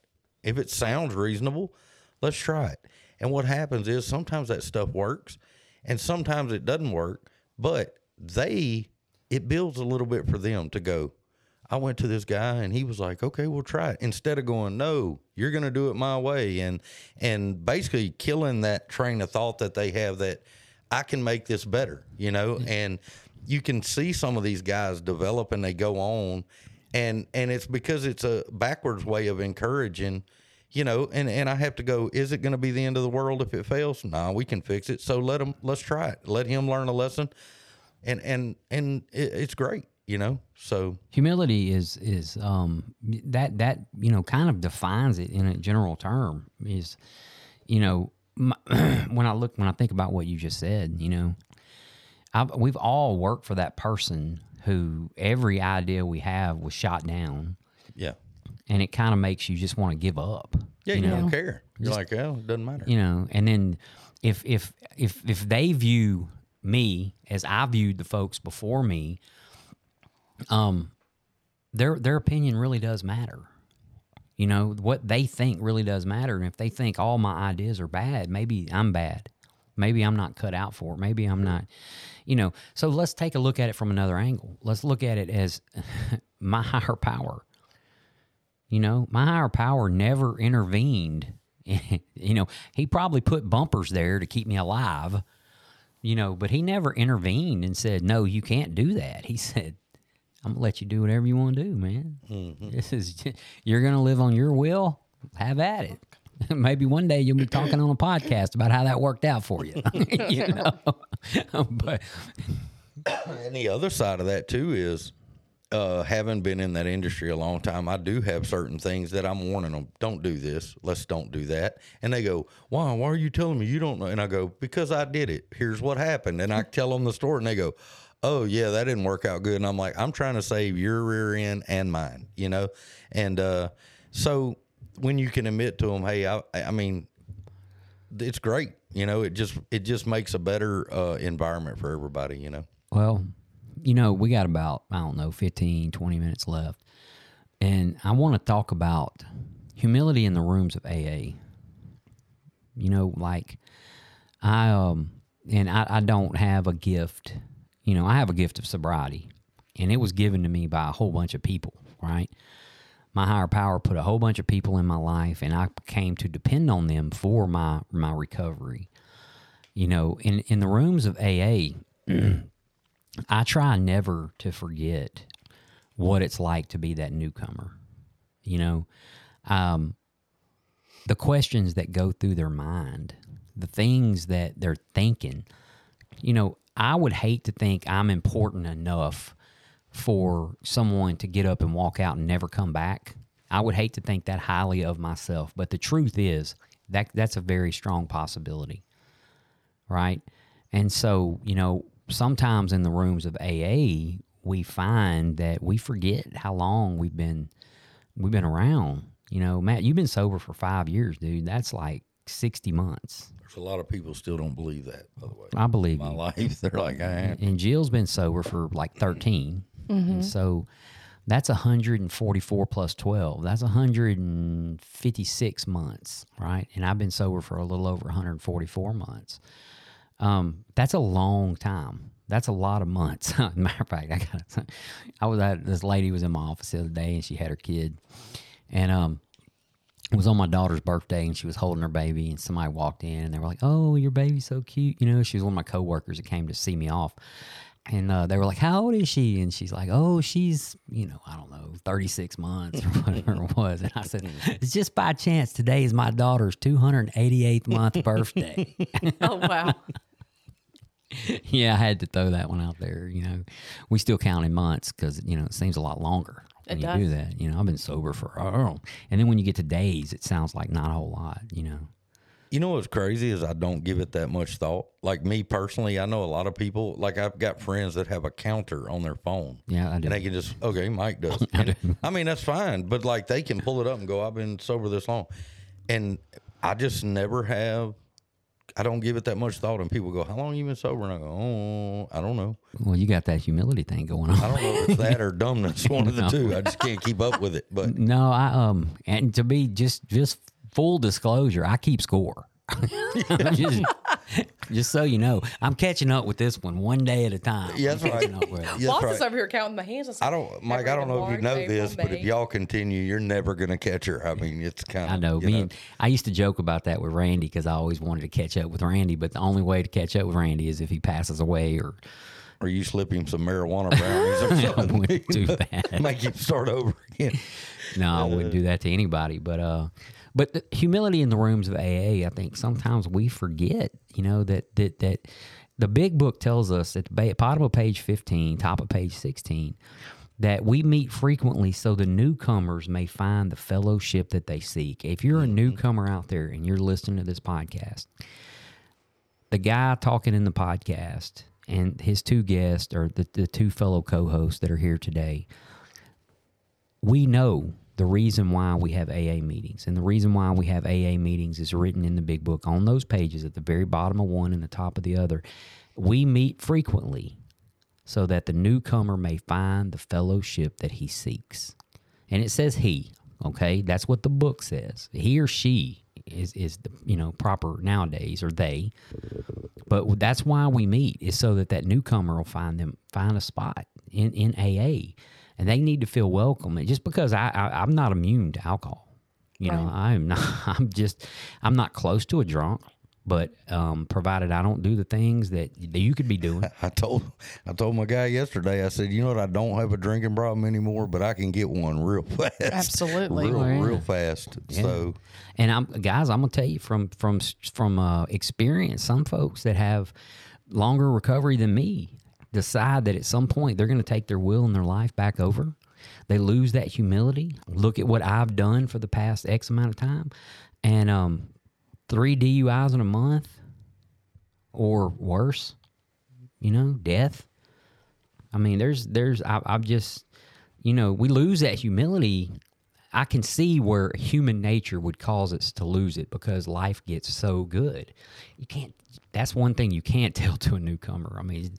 if it sounds reasonable let's try it and what happens is sometimes that stuff works and sometimes it doesn't work but they it builds a little bit for them to go I went to this guy and he was like, "Okay, we'll try it." Instead of going, "No, you're going to do it my way," and and basically killing that train of thought that they have that I can make this better, you know, mm-hmm. and you can see some of these guys develop and they go on, and and it's because it's a backwards way of encouraging. You know, and, and I have to go. Is it going to be the end of the world if it fails? Nah, we can fix it. So let him. Let's try it. Let him learn a lesson, and and and it, it's great. You know, so humility is is um that that you know kind of defines it in a general term is you know my, (clears throat) when i look when i think about what you just said you know I've, we've all worked for that person who every idea we have was shot down. And it kind of makes you just want to give up Yeah, you, don't care. You're like, oh, it doesn't matter. you know and then if if if if they view me as i viewed the folks before me um their their opinion really does matter. You know what they think really does matter and if they think all my ideas are bad maybe i'm bad. Maybe i'm not cut out for it. Maybe i'm not you know. So let's take a look at it from another angle. Let's look at it as (laughs) my higher power you know, my higher power never intervened. (laughs) you know, he probably put bumpers there to keep me alive, you know, but he never intervened and said, no, you can't do that. He (laughs) said, I'm gonna let you do whatever you want to do, man. Mm-hmm. This is (laughs) you're gonna live on your will. Have at it. Maybe one day you'll be talking on a podcast about how that worked out for you. you know, but And the other side of that too is, uh, having been in that industry a long time, I do have certain things that I'm warning them. Don't do this. Let's don't do that. And they go, "Why? Why are you telling me you don't know?" And I go, "Because I did it. Here's what happened." And I (laughs) tell them the story, and they go, "Oh yeah, that didn't work out good." And I'm like, "I'm trying to save your rear end and mine," you know. And uh, so when you can admit to them, "Hey, I, I mean, it's great," you know, it just it just makes a better uh, environment for everybody, you know. Well, you know, we got about, I don't know, 15, 20 minutes left. And I want to talk about humility in the rooms of AA. You know, like I, um, and I, I don't have a gift, you know, I have a gift of sobriety, and it was given to me by a whole bunch of people, right? My higher power put a whole bunch of people in my life, and I came to depend on them for my my recovery. You know, in in the rooms of AA, (clears throat) I try never to forget what it's like to be that newcomer. You know, um, the questions that go through their mind, the things that they're thinking. You know, I would hate to think I'm important enough for someone to get up and walk out and never come back. I would hate to think that highly of myself, but the truth is that that's a very strong possibility. Right? And so, you know, sometimes in the rooms of AA, we find that we forget how long we've been we've been around. You know, Matt, you've been sober for five years, dude. That's like sixty months. There's a lot of people still don't believe that, by the way. I believe My you. life, (laughs) they're like, ah. I am. And Jill's been sober for like 13 mm-hmm. And so that's 144 plus 12. That's 156 months, right? And I've been sober for a little over 144 months. Um, that's a long time. That's a lot of months. (laughs) Matter of fact, I got. I was at this lady was in my office the other day, and she had her kid, and um, it was on my daughter's birthday and she was holding her baby and somebody walked in and they were like, "Oh, your baby's so cute." You know, she was one of my coworkers that came to see me off. And uh, they were like, "How old is she?" And she's like, "Oh, she's you know, I don't know, thirty six months or (laughs) whatever it was." And I said, "It's just by chance today is my daughter's two hundred eighty eighth month (laughs) birthday." Oh wow. (laughs) yeah, I had to throw that one out there. You know, we still count in months because you know it seems a lot longer when It you do that. You know, I've been sober for oh, and then when you get to days, it sounds like not a whole lot. You know, You know what's crazy is I don't give it that much thought. Like me personally, I know a lot of people. Like I've got friends that have a counter on their phone. yeah, I do. And they can just okay, Mike does. (laughs) And, I mean that's fine, but like they can pull it up and go, "I've been sober this long," and I just never have. I don't give it that much thought, and people go, "How long you been sober?" And I go, "Oh, I don't know. well, you got that humility thing going on. I don't know if it's that or (laughs) dumbness, one of the two. I just can't keep up with it." But (laughs) No, I um, and to be just just full disclosure, I keep score. (laughs) just, (laughs) just so you know, I'm catching up with this one one day at a time. Yeah, that's I'm right. catching up with it. Yeah, that's is right. over here counting my hands. I don't, Mike. I don't know if you know this, but if y'all continue, you're never gonna catch her. I mean, it's kind of. I know. Me and I used to joke about that with Randy because I always wanted to catch up with Randy, but the only way to catch up with Randy is if he passes away or or you slip him some marijuana brownies or (laughs) I something. wouldn't do (laughs) that. Make him start over again. No, I wouldn't do that to anybody. But uh, but the humility in the rooms of AA, I think sometimes we forget. You know that that that the big book tells us at the bottom of page fifteen, top of page sixteen, that we meet frequently so the newcomers may find the fellowship that they seek. If you're a mm-hmm. newcomer out there and you're listening to this podcast, the guy talking in the podcast and his two guests or the, the two fellow co-hosts that are here today we know the reason why we have AA meetings. And the reason why we have AA meetings is written in the big book on those pages at the very bottom of one and the top of the other. We meet frequently so that the newcomer may find the fellowship that he seeks. And it says he, okay? That's what the book says. He or she is is the, you know, proper nowadays or they. But that's why we meet is so that that newcomer will find them find a spot in in AA, and they need to feel welcome. And just because I, I I'm not immune to alcohol, you know, I'm (laughs) not. I'm just I'm not close to a drunk, but um, provided I don't do the things that, that you could be doing. (laughs) I told I told my guy yesterday. I said, you know what? I don't have a drinking problem anymore, but I can get one real (laughs) fast. Absolutely. real, yeah. real fast. So And I'm guys, I'm gonna tell you from from from uh, experience, some folks that have longer recovery than me decide that at some point they're gonna take their will and their life back over. They lose that humility. Look at what I've done for the past X amount of time, and um, three DUIs in a month, or worse. You know, death. I mean, there's there's I, I've just you know we lose that humility. I can see where human nature would cause us to lose it because life gets so good. You can't. That's one thing you can't (laughs) tell to a newcomer. I mean,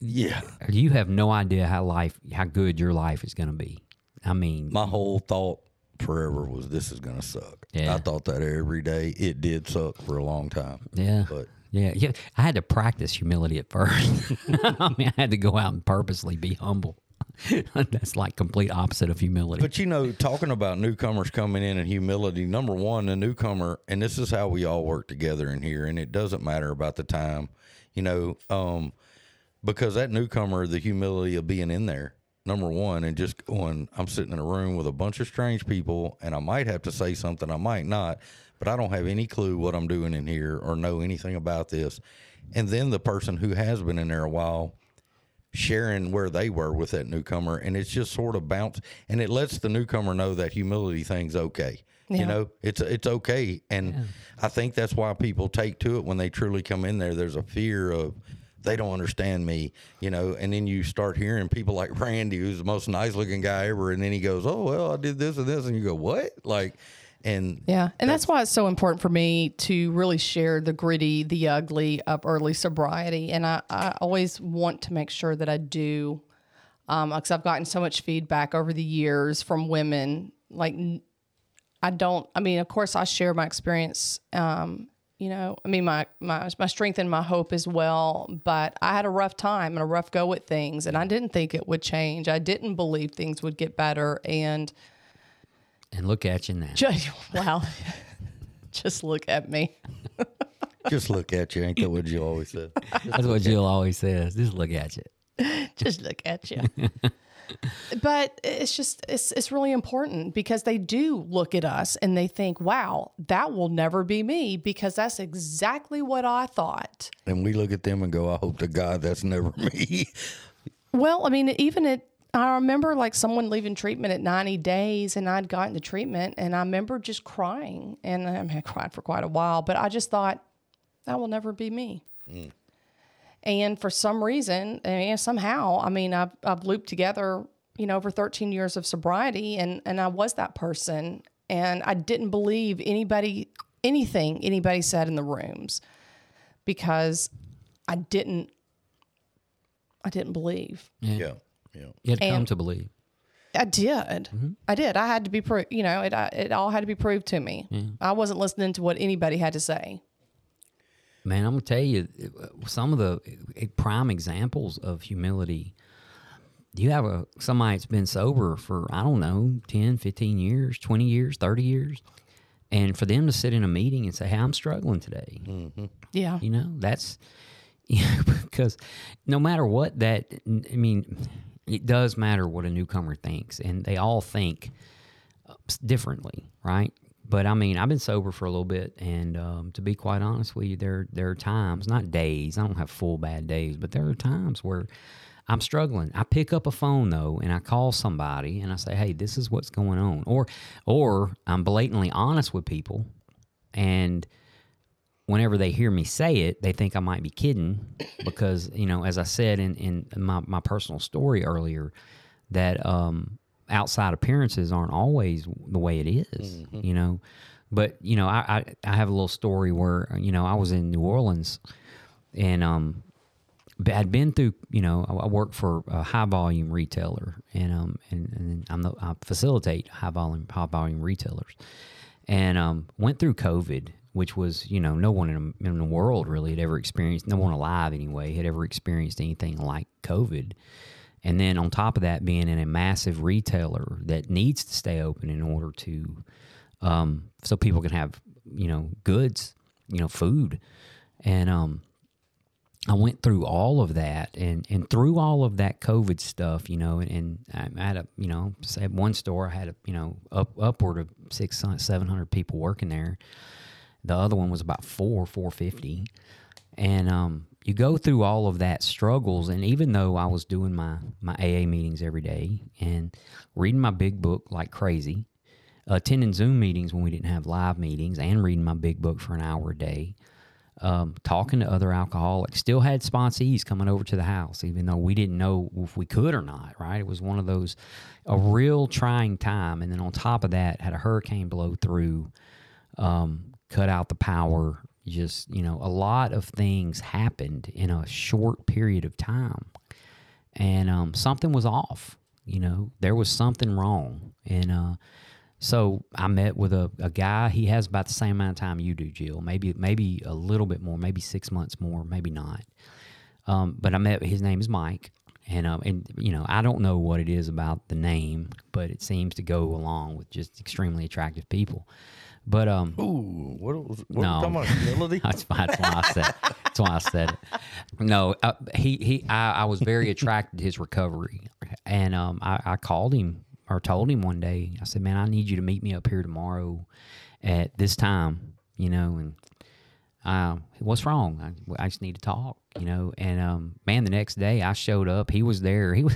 yeah, you have no idea how life, how good your life is going to be. I mean, my whole thought forever was this is gonna suck. Yeah. I thought that every day. It did suck for a long time. yeah, But yeah, yeah. I had to practice humility at first. (laughs) I mean, I had to go out and purposely be humble. (laughs) That's like complete opposite of humility. But you know, talking about newcomers coming in and humility, number one, the newcomer, and this is how we all work together in here, and it doesn't matter about the time, you know, um, because that newcomer, the humility of being in there, number one, and just going, I'm sitting in a room with a bunch of strange people, and I might have to say something, I might not, but I don't have any clue what I'm doing in here or know anything about this. And then the person who has been in there a while, sharing where they were with that newcomer and it's just sort of bounce and it lets the newcomer know that humility thing's okay you know? It's it's okay and i think that's why people take to it when they truly come in there. There's a fear of they don't understand me you know and then you start hearing people like randy who's the most nice looking guy ever and then he goes oh well i did this and this and you go what like and Yeah. And that's, why it's so important for me to really share the gritty, the ugly of early sobriety. And I, I always want to make sure that I do, because I've gotten so much feedback over the years from women. Like, I don't, I mean, of course, I share my experience. Um, you know, I mean, my, my, my strength and my hope as well. But I had a rough time and a rough go at things. And I didn't think it would change. I didn't believe things would get better. And, And look at you now. Just, (laughs) wow. (laughs) Just look at me. (laughs) Just look at you. Ain't that what you always said? That's what Jill always says. Just look at you. Just look at you. But it's just it's it's really important because they do look at us and they think, "Wow, that will never be me," because that's exactly what I thought. And we look at them and go, I hope to God that's never (laughs) me. Well, I mean, even at I remember like someone leaving treatment at 90 days and I'd gotten the treatment and I remember just crying and I, mean, I cried for quite a while, but I just thought that will never be me. Mm. And for some reason, I mean, somehow, I mean, I've, I've looped together, you know, over 13 years of sobriety and, and I was that person and I didn't believe anybody, anything anybody said in the rooms because I didn't, I didn't believe. yeah. Yeah. yeah. You had come to believe. I did. Mm-hmm. I did. I had to be proved. You know, it I, it all had to be proved to me. I wasn't listening to what anybody had to say. Man, I'm gonna tell you some of the uh, prime examples of humility. You have a somebody that's been sober for I don't know 10, 15 years, 20 years, 30 years. And for them to sit in a meeting and say, "Hey, I'm struggling today." Yeah. You know, that's (laughs) you know, because no matter what that I mean, it does matter what a newcomer thinks, and they all think uh, differently, right? But I mean, I've been sober for a little bit, and um, to be quite honest with you, there there are times, not days. I don't have full bad days, but there are times where I'm struggling. I pick up a phone though, and I call somebody, and I say, "Hey, this is what's going on," or or I'm blatantly honest with people, and whenever they hear me say it, they think I might be kidding because, you know, as I said in, in my, my personal story earlier, that um, outside appearances aren't always the way it is, you know. But, you know, I, I, I have a little story where, you know, I was in New Orleans and um, I'd been through, you know, I I work for a high volume retailer and um and, and I'm the, I facilitate high volume high volume retailers, and um went through COVID, which was you know no one in, in the world really had ever experienced, no one alive anyway had ever experienced anything like COVID, and then on top of that, being in a massive retailer that needs to stay open in order to, um, so people can have you know goods, you know food, and um I went through all of that and, and through all of that COVID stuff, you know, and, and I had a, you know, at one store I had a, you know, up, upward of six, seven hundred people working there. The other one was about four, four fifty, and um, you go through all of that struggles. And even though I was doing my my AA meetings every day and reading my big book like crazy, attending Zoom meetings when we didn't have live meetings, and reading my big book for an hour a day um, talking to other alcoholics. Still had sponsees coming over to the house, even though we didn't know if we could or not. Right? It was one of those a real trying time. And then on top of that, had a hurricane blow through, um, cut out the power. Just you know, a lot of things happened in a short period of time, and um, something was off. You know, there was something wrong, and uh, so I met with a, a guy. He has about the same amount of time you do, Jill. Maybe maybe a little bit more, maybe six months more, maybe not. Um, but I met his name is Mike, and um, and you know I don't know what it is about the name, but it seems to go along with just extremely attractive people. But um, Ooh, what was what No. no. talking about humility? (laughs) that's, why- that's why I said. That's why I said it. No, uh, he he. I, I was very attracted to his recovery, and um, I, I called him or told him one day. I said, "Man, I need you to meet me up here tomorrow at this time." You know, and um, what's wrong? I, I just need to talk. You know, and um, man, the next day I showed up. He was there. He was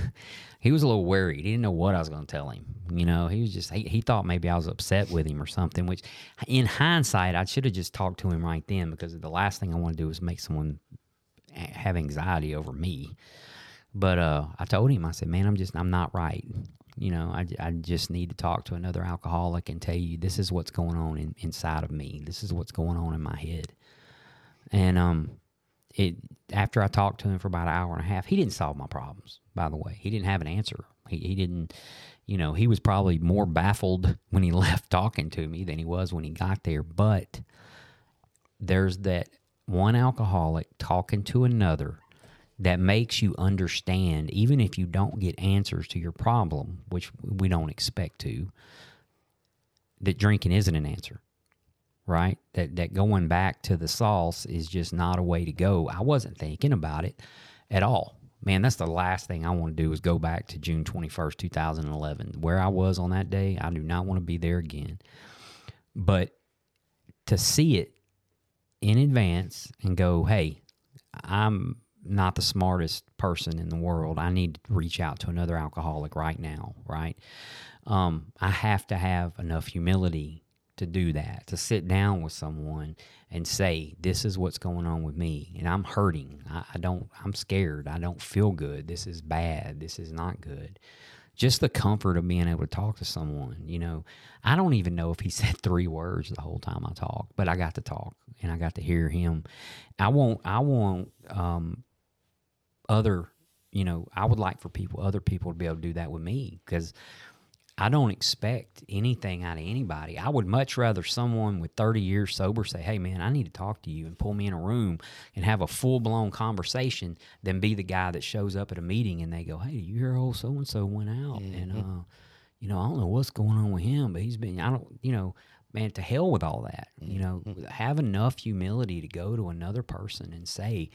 he was a little worried. He didn't know what I was going to tell him. You know, he was just he, he thought maybe I was upset with him or something. Which, in hindsight, I should have just talked to him right then because the last thing I want to do is make someone have anxiety over me. But uh, I told him, I said, man, I'm just I'm not right. You know, I, I just need to talk to another alcoholic and tell you this is what's going on in, inside of me. This is what's going on in my head. And um, it after I talked to him for about an hour and a half, he didn't solve my problems. By the way, he didn't have an answer. He he didn't, you know, he was probably more baffled (laughs) when he (laughs) left talking to me than he was when he got there. But there's that one alcoholic talking to another that makes you understand, even if you don't get answers to your problem, which we don't expect to, that drinking isn't an answer, right? That that going back to the sauce is just not a way to go. I wasn't thinking about it at all. Man, that's the last thing I want to do is go back to June 21st, 2011. Where I was on that day, I do not want to be there again. But to see it in advance and go, hey, I'm not the smartest person in the world. I need to reach out to another alcoholic right now, right? Um, I have to have enough humility to do that, to sit down with someone and say, This is what's going on with me, and I'm hurting. I, I don't, I'm scared. I don't feel good. This is bad. This is not good. Just the comfort of being able to talk to someone, you know. I don't even know if he (laughs) said three words the whole time I talked, but I got to talk and I got to hear him. I want, I want, um, other, you know, I would like for people, other people to be able to do that with me because I don't expect anything out of anybody. I would much rather someone with 30 years sober say, Hey, man, I need to talk to you and pull me in a room and have a full blown conversation than be the guy that shows up at a meeting and they go, Hey, you hear old so and so went out and, uh, you know, I don't know what's going on with him, but he's been, I don't, you know, man, to hell with all that. You know, have enough humility to go to another person and say,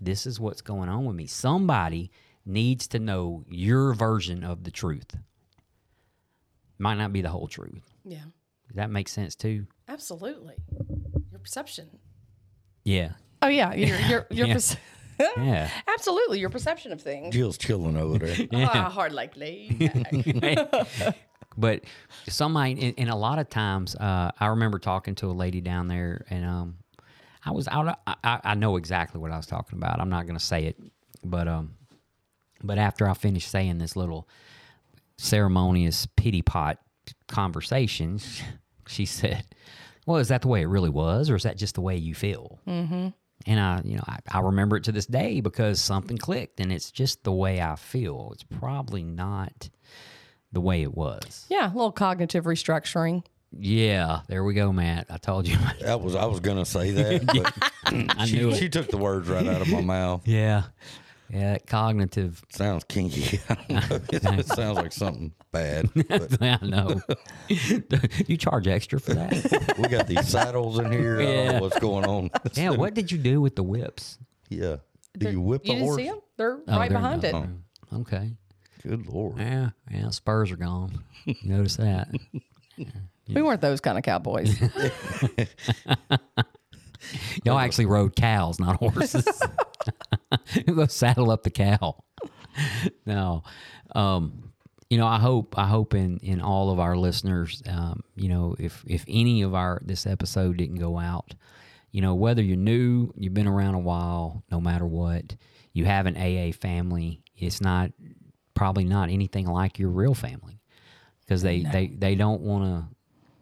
this is what's going on with me. Somebody needs to know your version of the truth. Might not be the whole truth. Yeah. Does that make sense too? Absolutely. Your perception. Yeah. Oh yeah, your (laughs) your your Yeah. perce- (laughs) Yeah. Absolutely, your perception of things. Jill's chilling over there. (laughs) Ah, hard like lay back. but somebody, and, and a lot of times, uh, I remember talking to a lady down there, and um, I was out. I, I I know exactly what I was talking about. I'm not going to say it, but um, but after I finished saying this little ceremonious pity pot conversations, she said, "Well, is that the way it really was, or is that just the way you feel?" Mm-hmm. And I, you know, I, I remember it to this day because something clicked, and it's just the way I feel. It's probably not the way it was. yeah, a little cognitive restructuring. Yeah, there we go, Matt. I told you. (laughs) That was I was gonna say that, but (laughs) I she, knew it. she took the words right out of my mouth. Yeah, yeah, cognitive. Sounds kinky. (laughs) I don't know. It, (laughs) it sounds like something bad. (laughs) But I know. you charge extra for that? we got these saddles in here. I don't know what's going on. yeah. What did you do with the whips? Yeah. Do you whip the You didn't horse? see them? They're Oh, right they're behind it. not- Okay. Good lord. Yeah, yeah. Spurs are gone. You notice that? We weren't those kind of cowboys. Y'all actually rode cows, not horses. (laughs) Go saddle up the cow. (laughs) no, um, you know, I hope I hope in in all of our listeners, um, you know, if if any of our this episode didn't go out, you know, whether you're new, you've been around a while, no matter what, you have an AA family. It's not probably not anything like your real family because they, they they don't want to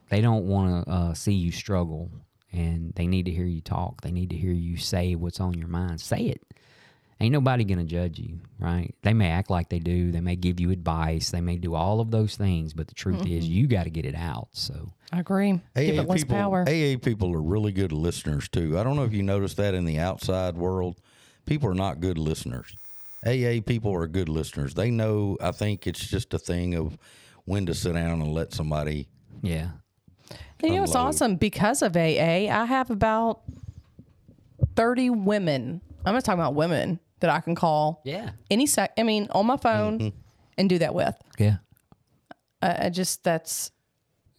they don't want to uh, see you struggle and they need to hear you talk they need to hear you say what's on your mind say it ain't nobody gonna judge you right they may act like they do they may give you advice they may do all of those things but the truth is you got to get it out so I agree. Give it less people, power. AA people are really good listeners too. I don't know if you noticed that in the outside world. People are not good listeners. AA people are good listeners. They know. I think it's just a thing of when to sit down and let somebody. yeah And you know what's unload. awesome? Because of AA, I have about 30 women. I'm going to talk about women that I can call yeah any sec. I mean, on my phone mm-hmm. and do that with. yeah I, I just, that's,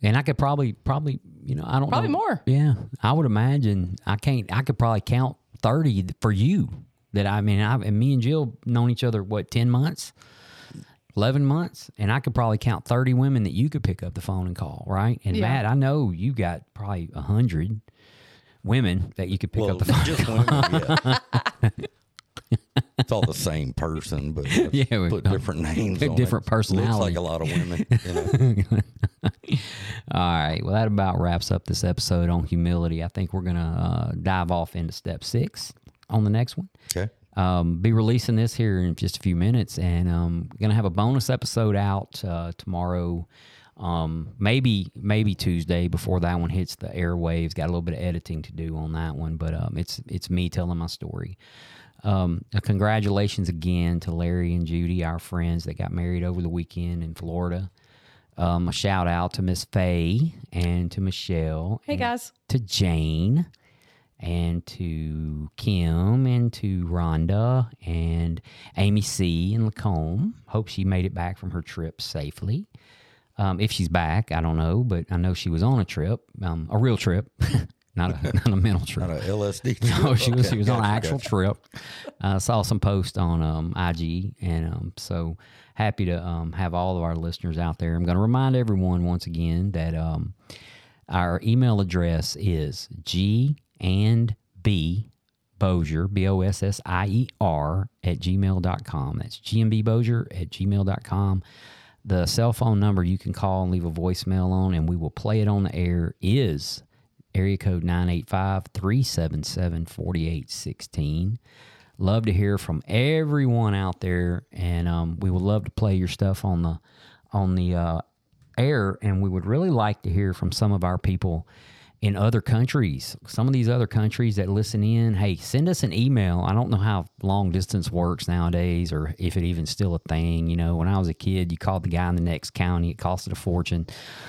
and i could probably probably you know i don't Probably know. more. yeah i would imagine i can't i could probably count 30 for you that i mean i and me and jill known each other what 10 months 11 months and i could probably count 30 women that you could pick up the phone and call right and Yeah. matt i know you got probably 100 women that you could pick Well, up the phone just women. Yeah. (laughs) it's all the same person, but (laughs) Yeah, put different names. different it. personality. Looks like a lot of women. (laughs) You know? all right well that about wraps up this episode on humility i think we're gonna uh, dive off into step six on the next one okay. um, be releasing this here in just a few minutes, and um, gonna have a bonus episode out uh, tomorrow. Um, maybe maybe Tuesday before that one hits the airwaves. Got a little bit of editing to do on that one, but um, it's it's me telling my story. Um, congratulations again to Larry and Judy, our friends that got married over the weekend in Florida. Um, a shout out to Miss Faye and to Michelle. Hey guys. To Jane and to Kim and to Rhonda and Amy C. and Lacombe. Hope she made it back from her trip safely. Um, if she's back, I don't know, but I know she was on a trip, um, a real trip, (laughs) not a, not a mental trip. Not a LSD. (laughs) No, she was Okay, she was on an actual gotcha. trip. I saw some posts on um, IG, and um, so happy to um, have all of our listeners out there. I'm going to remind everyone once again that um, our email address is g and b Bossier, B O S S I E R, at gmail.com. That's gmbbossier at gmail.com. The cell phone number you can call and leave a voicemail on, and we will play it on the air, is area code 985 377 4816. Love to hear from everyone out there, and um, we would love to play your stuff on the on the uh, air. And we would really like to hear from some of our people in other countries. Some of these other countries that listen in, hey, send us an email. I don't know how long distance works nowadays, or if it even still a thing. You know, when I was a kid, you called the guy in the next county; it costed a fortune.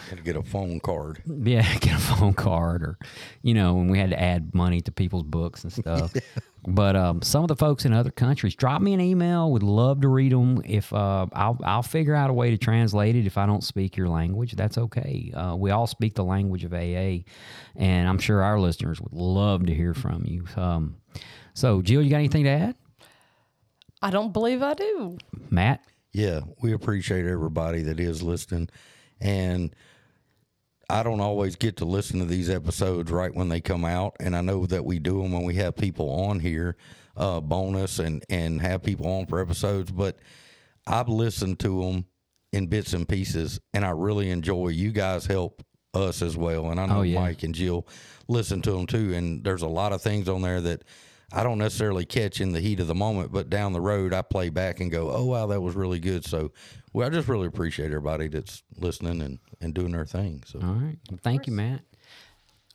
Had to get a phone card. Yeah, (laughs) get a phone card or, you know, when we had to add money to people's books and stuff. (laughs) But um, some of the folks in other countries, drop me an email. Would love to read them. If uh, I'll I'll figure out a way to translate it. If I don't speak your language, that's okay. Uh, we all speak the language of AA, and I'm sure our listeners would love to hear from you. Um, so, Jill, you got anything to add? I don't believe I do. Matt, Yeah, we appreciate everybody that is listening. And I don't always get to listen to these episodes right when they come out. And I know that we do them when we have people on here, uh, bonus and, and have people on for episodes. But I've listened to them in bits and pieces, and I really enjoy. You guys help us as well, and I oh, know Oh, yeah. Mike and Jill listen to them too. And there's a lot of things on there that I don't necessarily catch in the heat of the moment, but down the road I play back and go, "Oh wow, that was really good." So, well, I just really appreciate everybody that's listening and and doing their thing. So, All right. Well, thank you, Matt.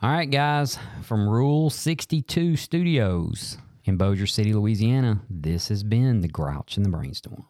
All right, guys. From Rule 62 Studios in Bossier City, Louisiana, this has been The Grouch and the Brainstorm.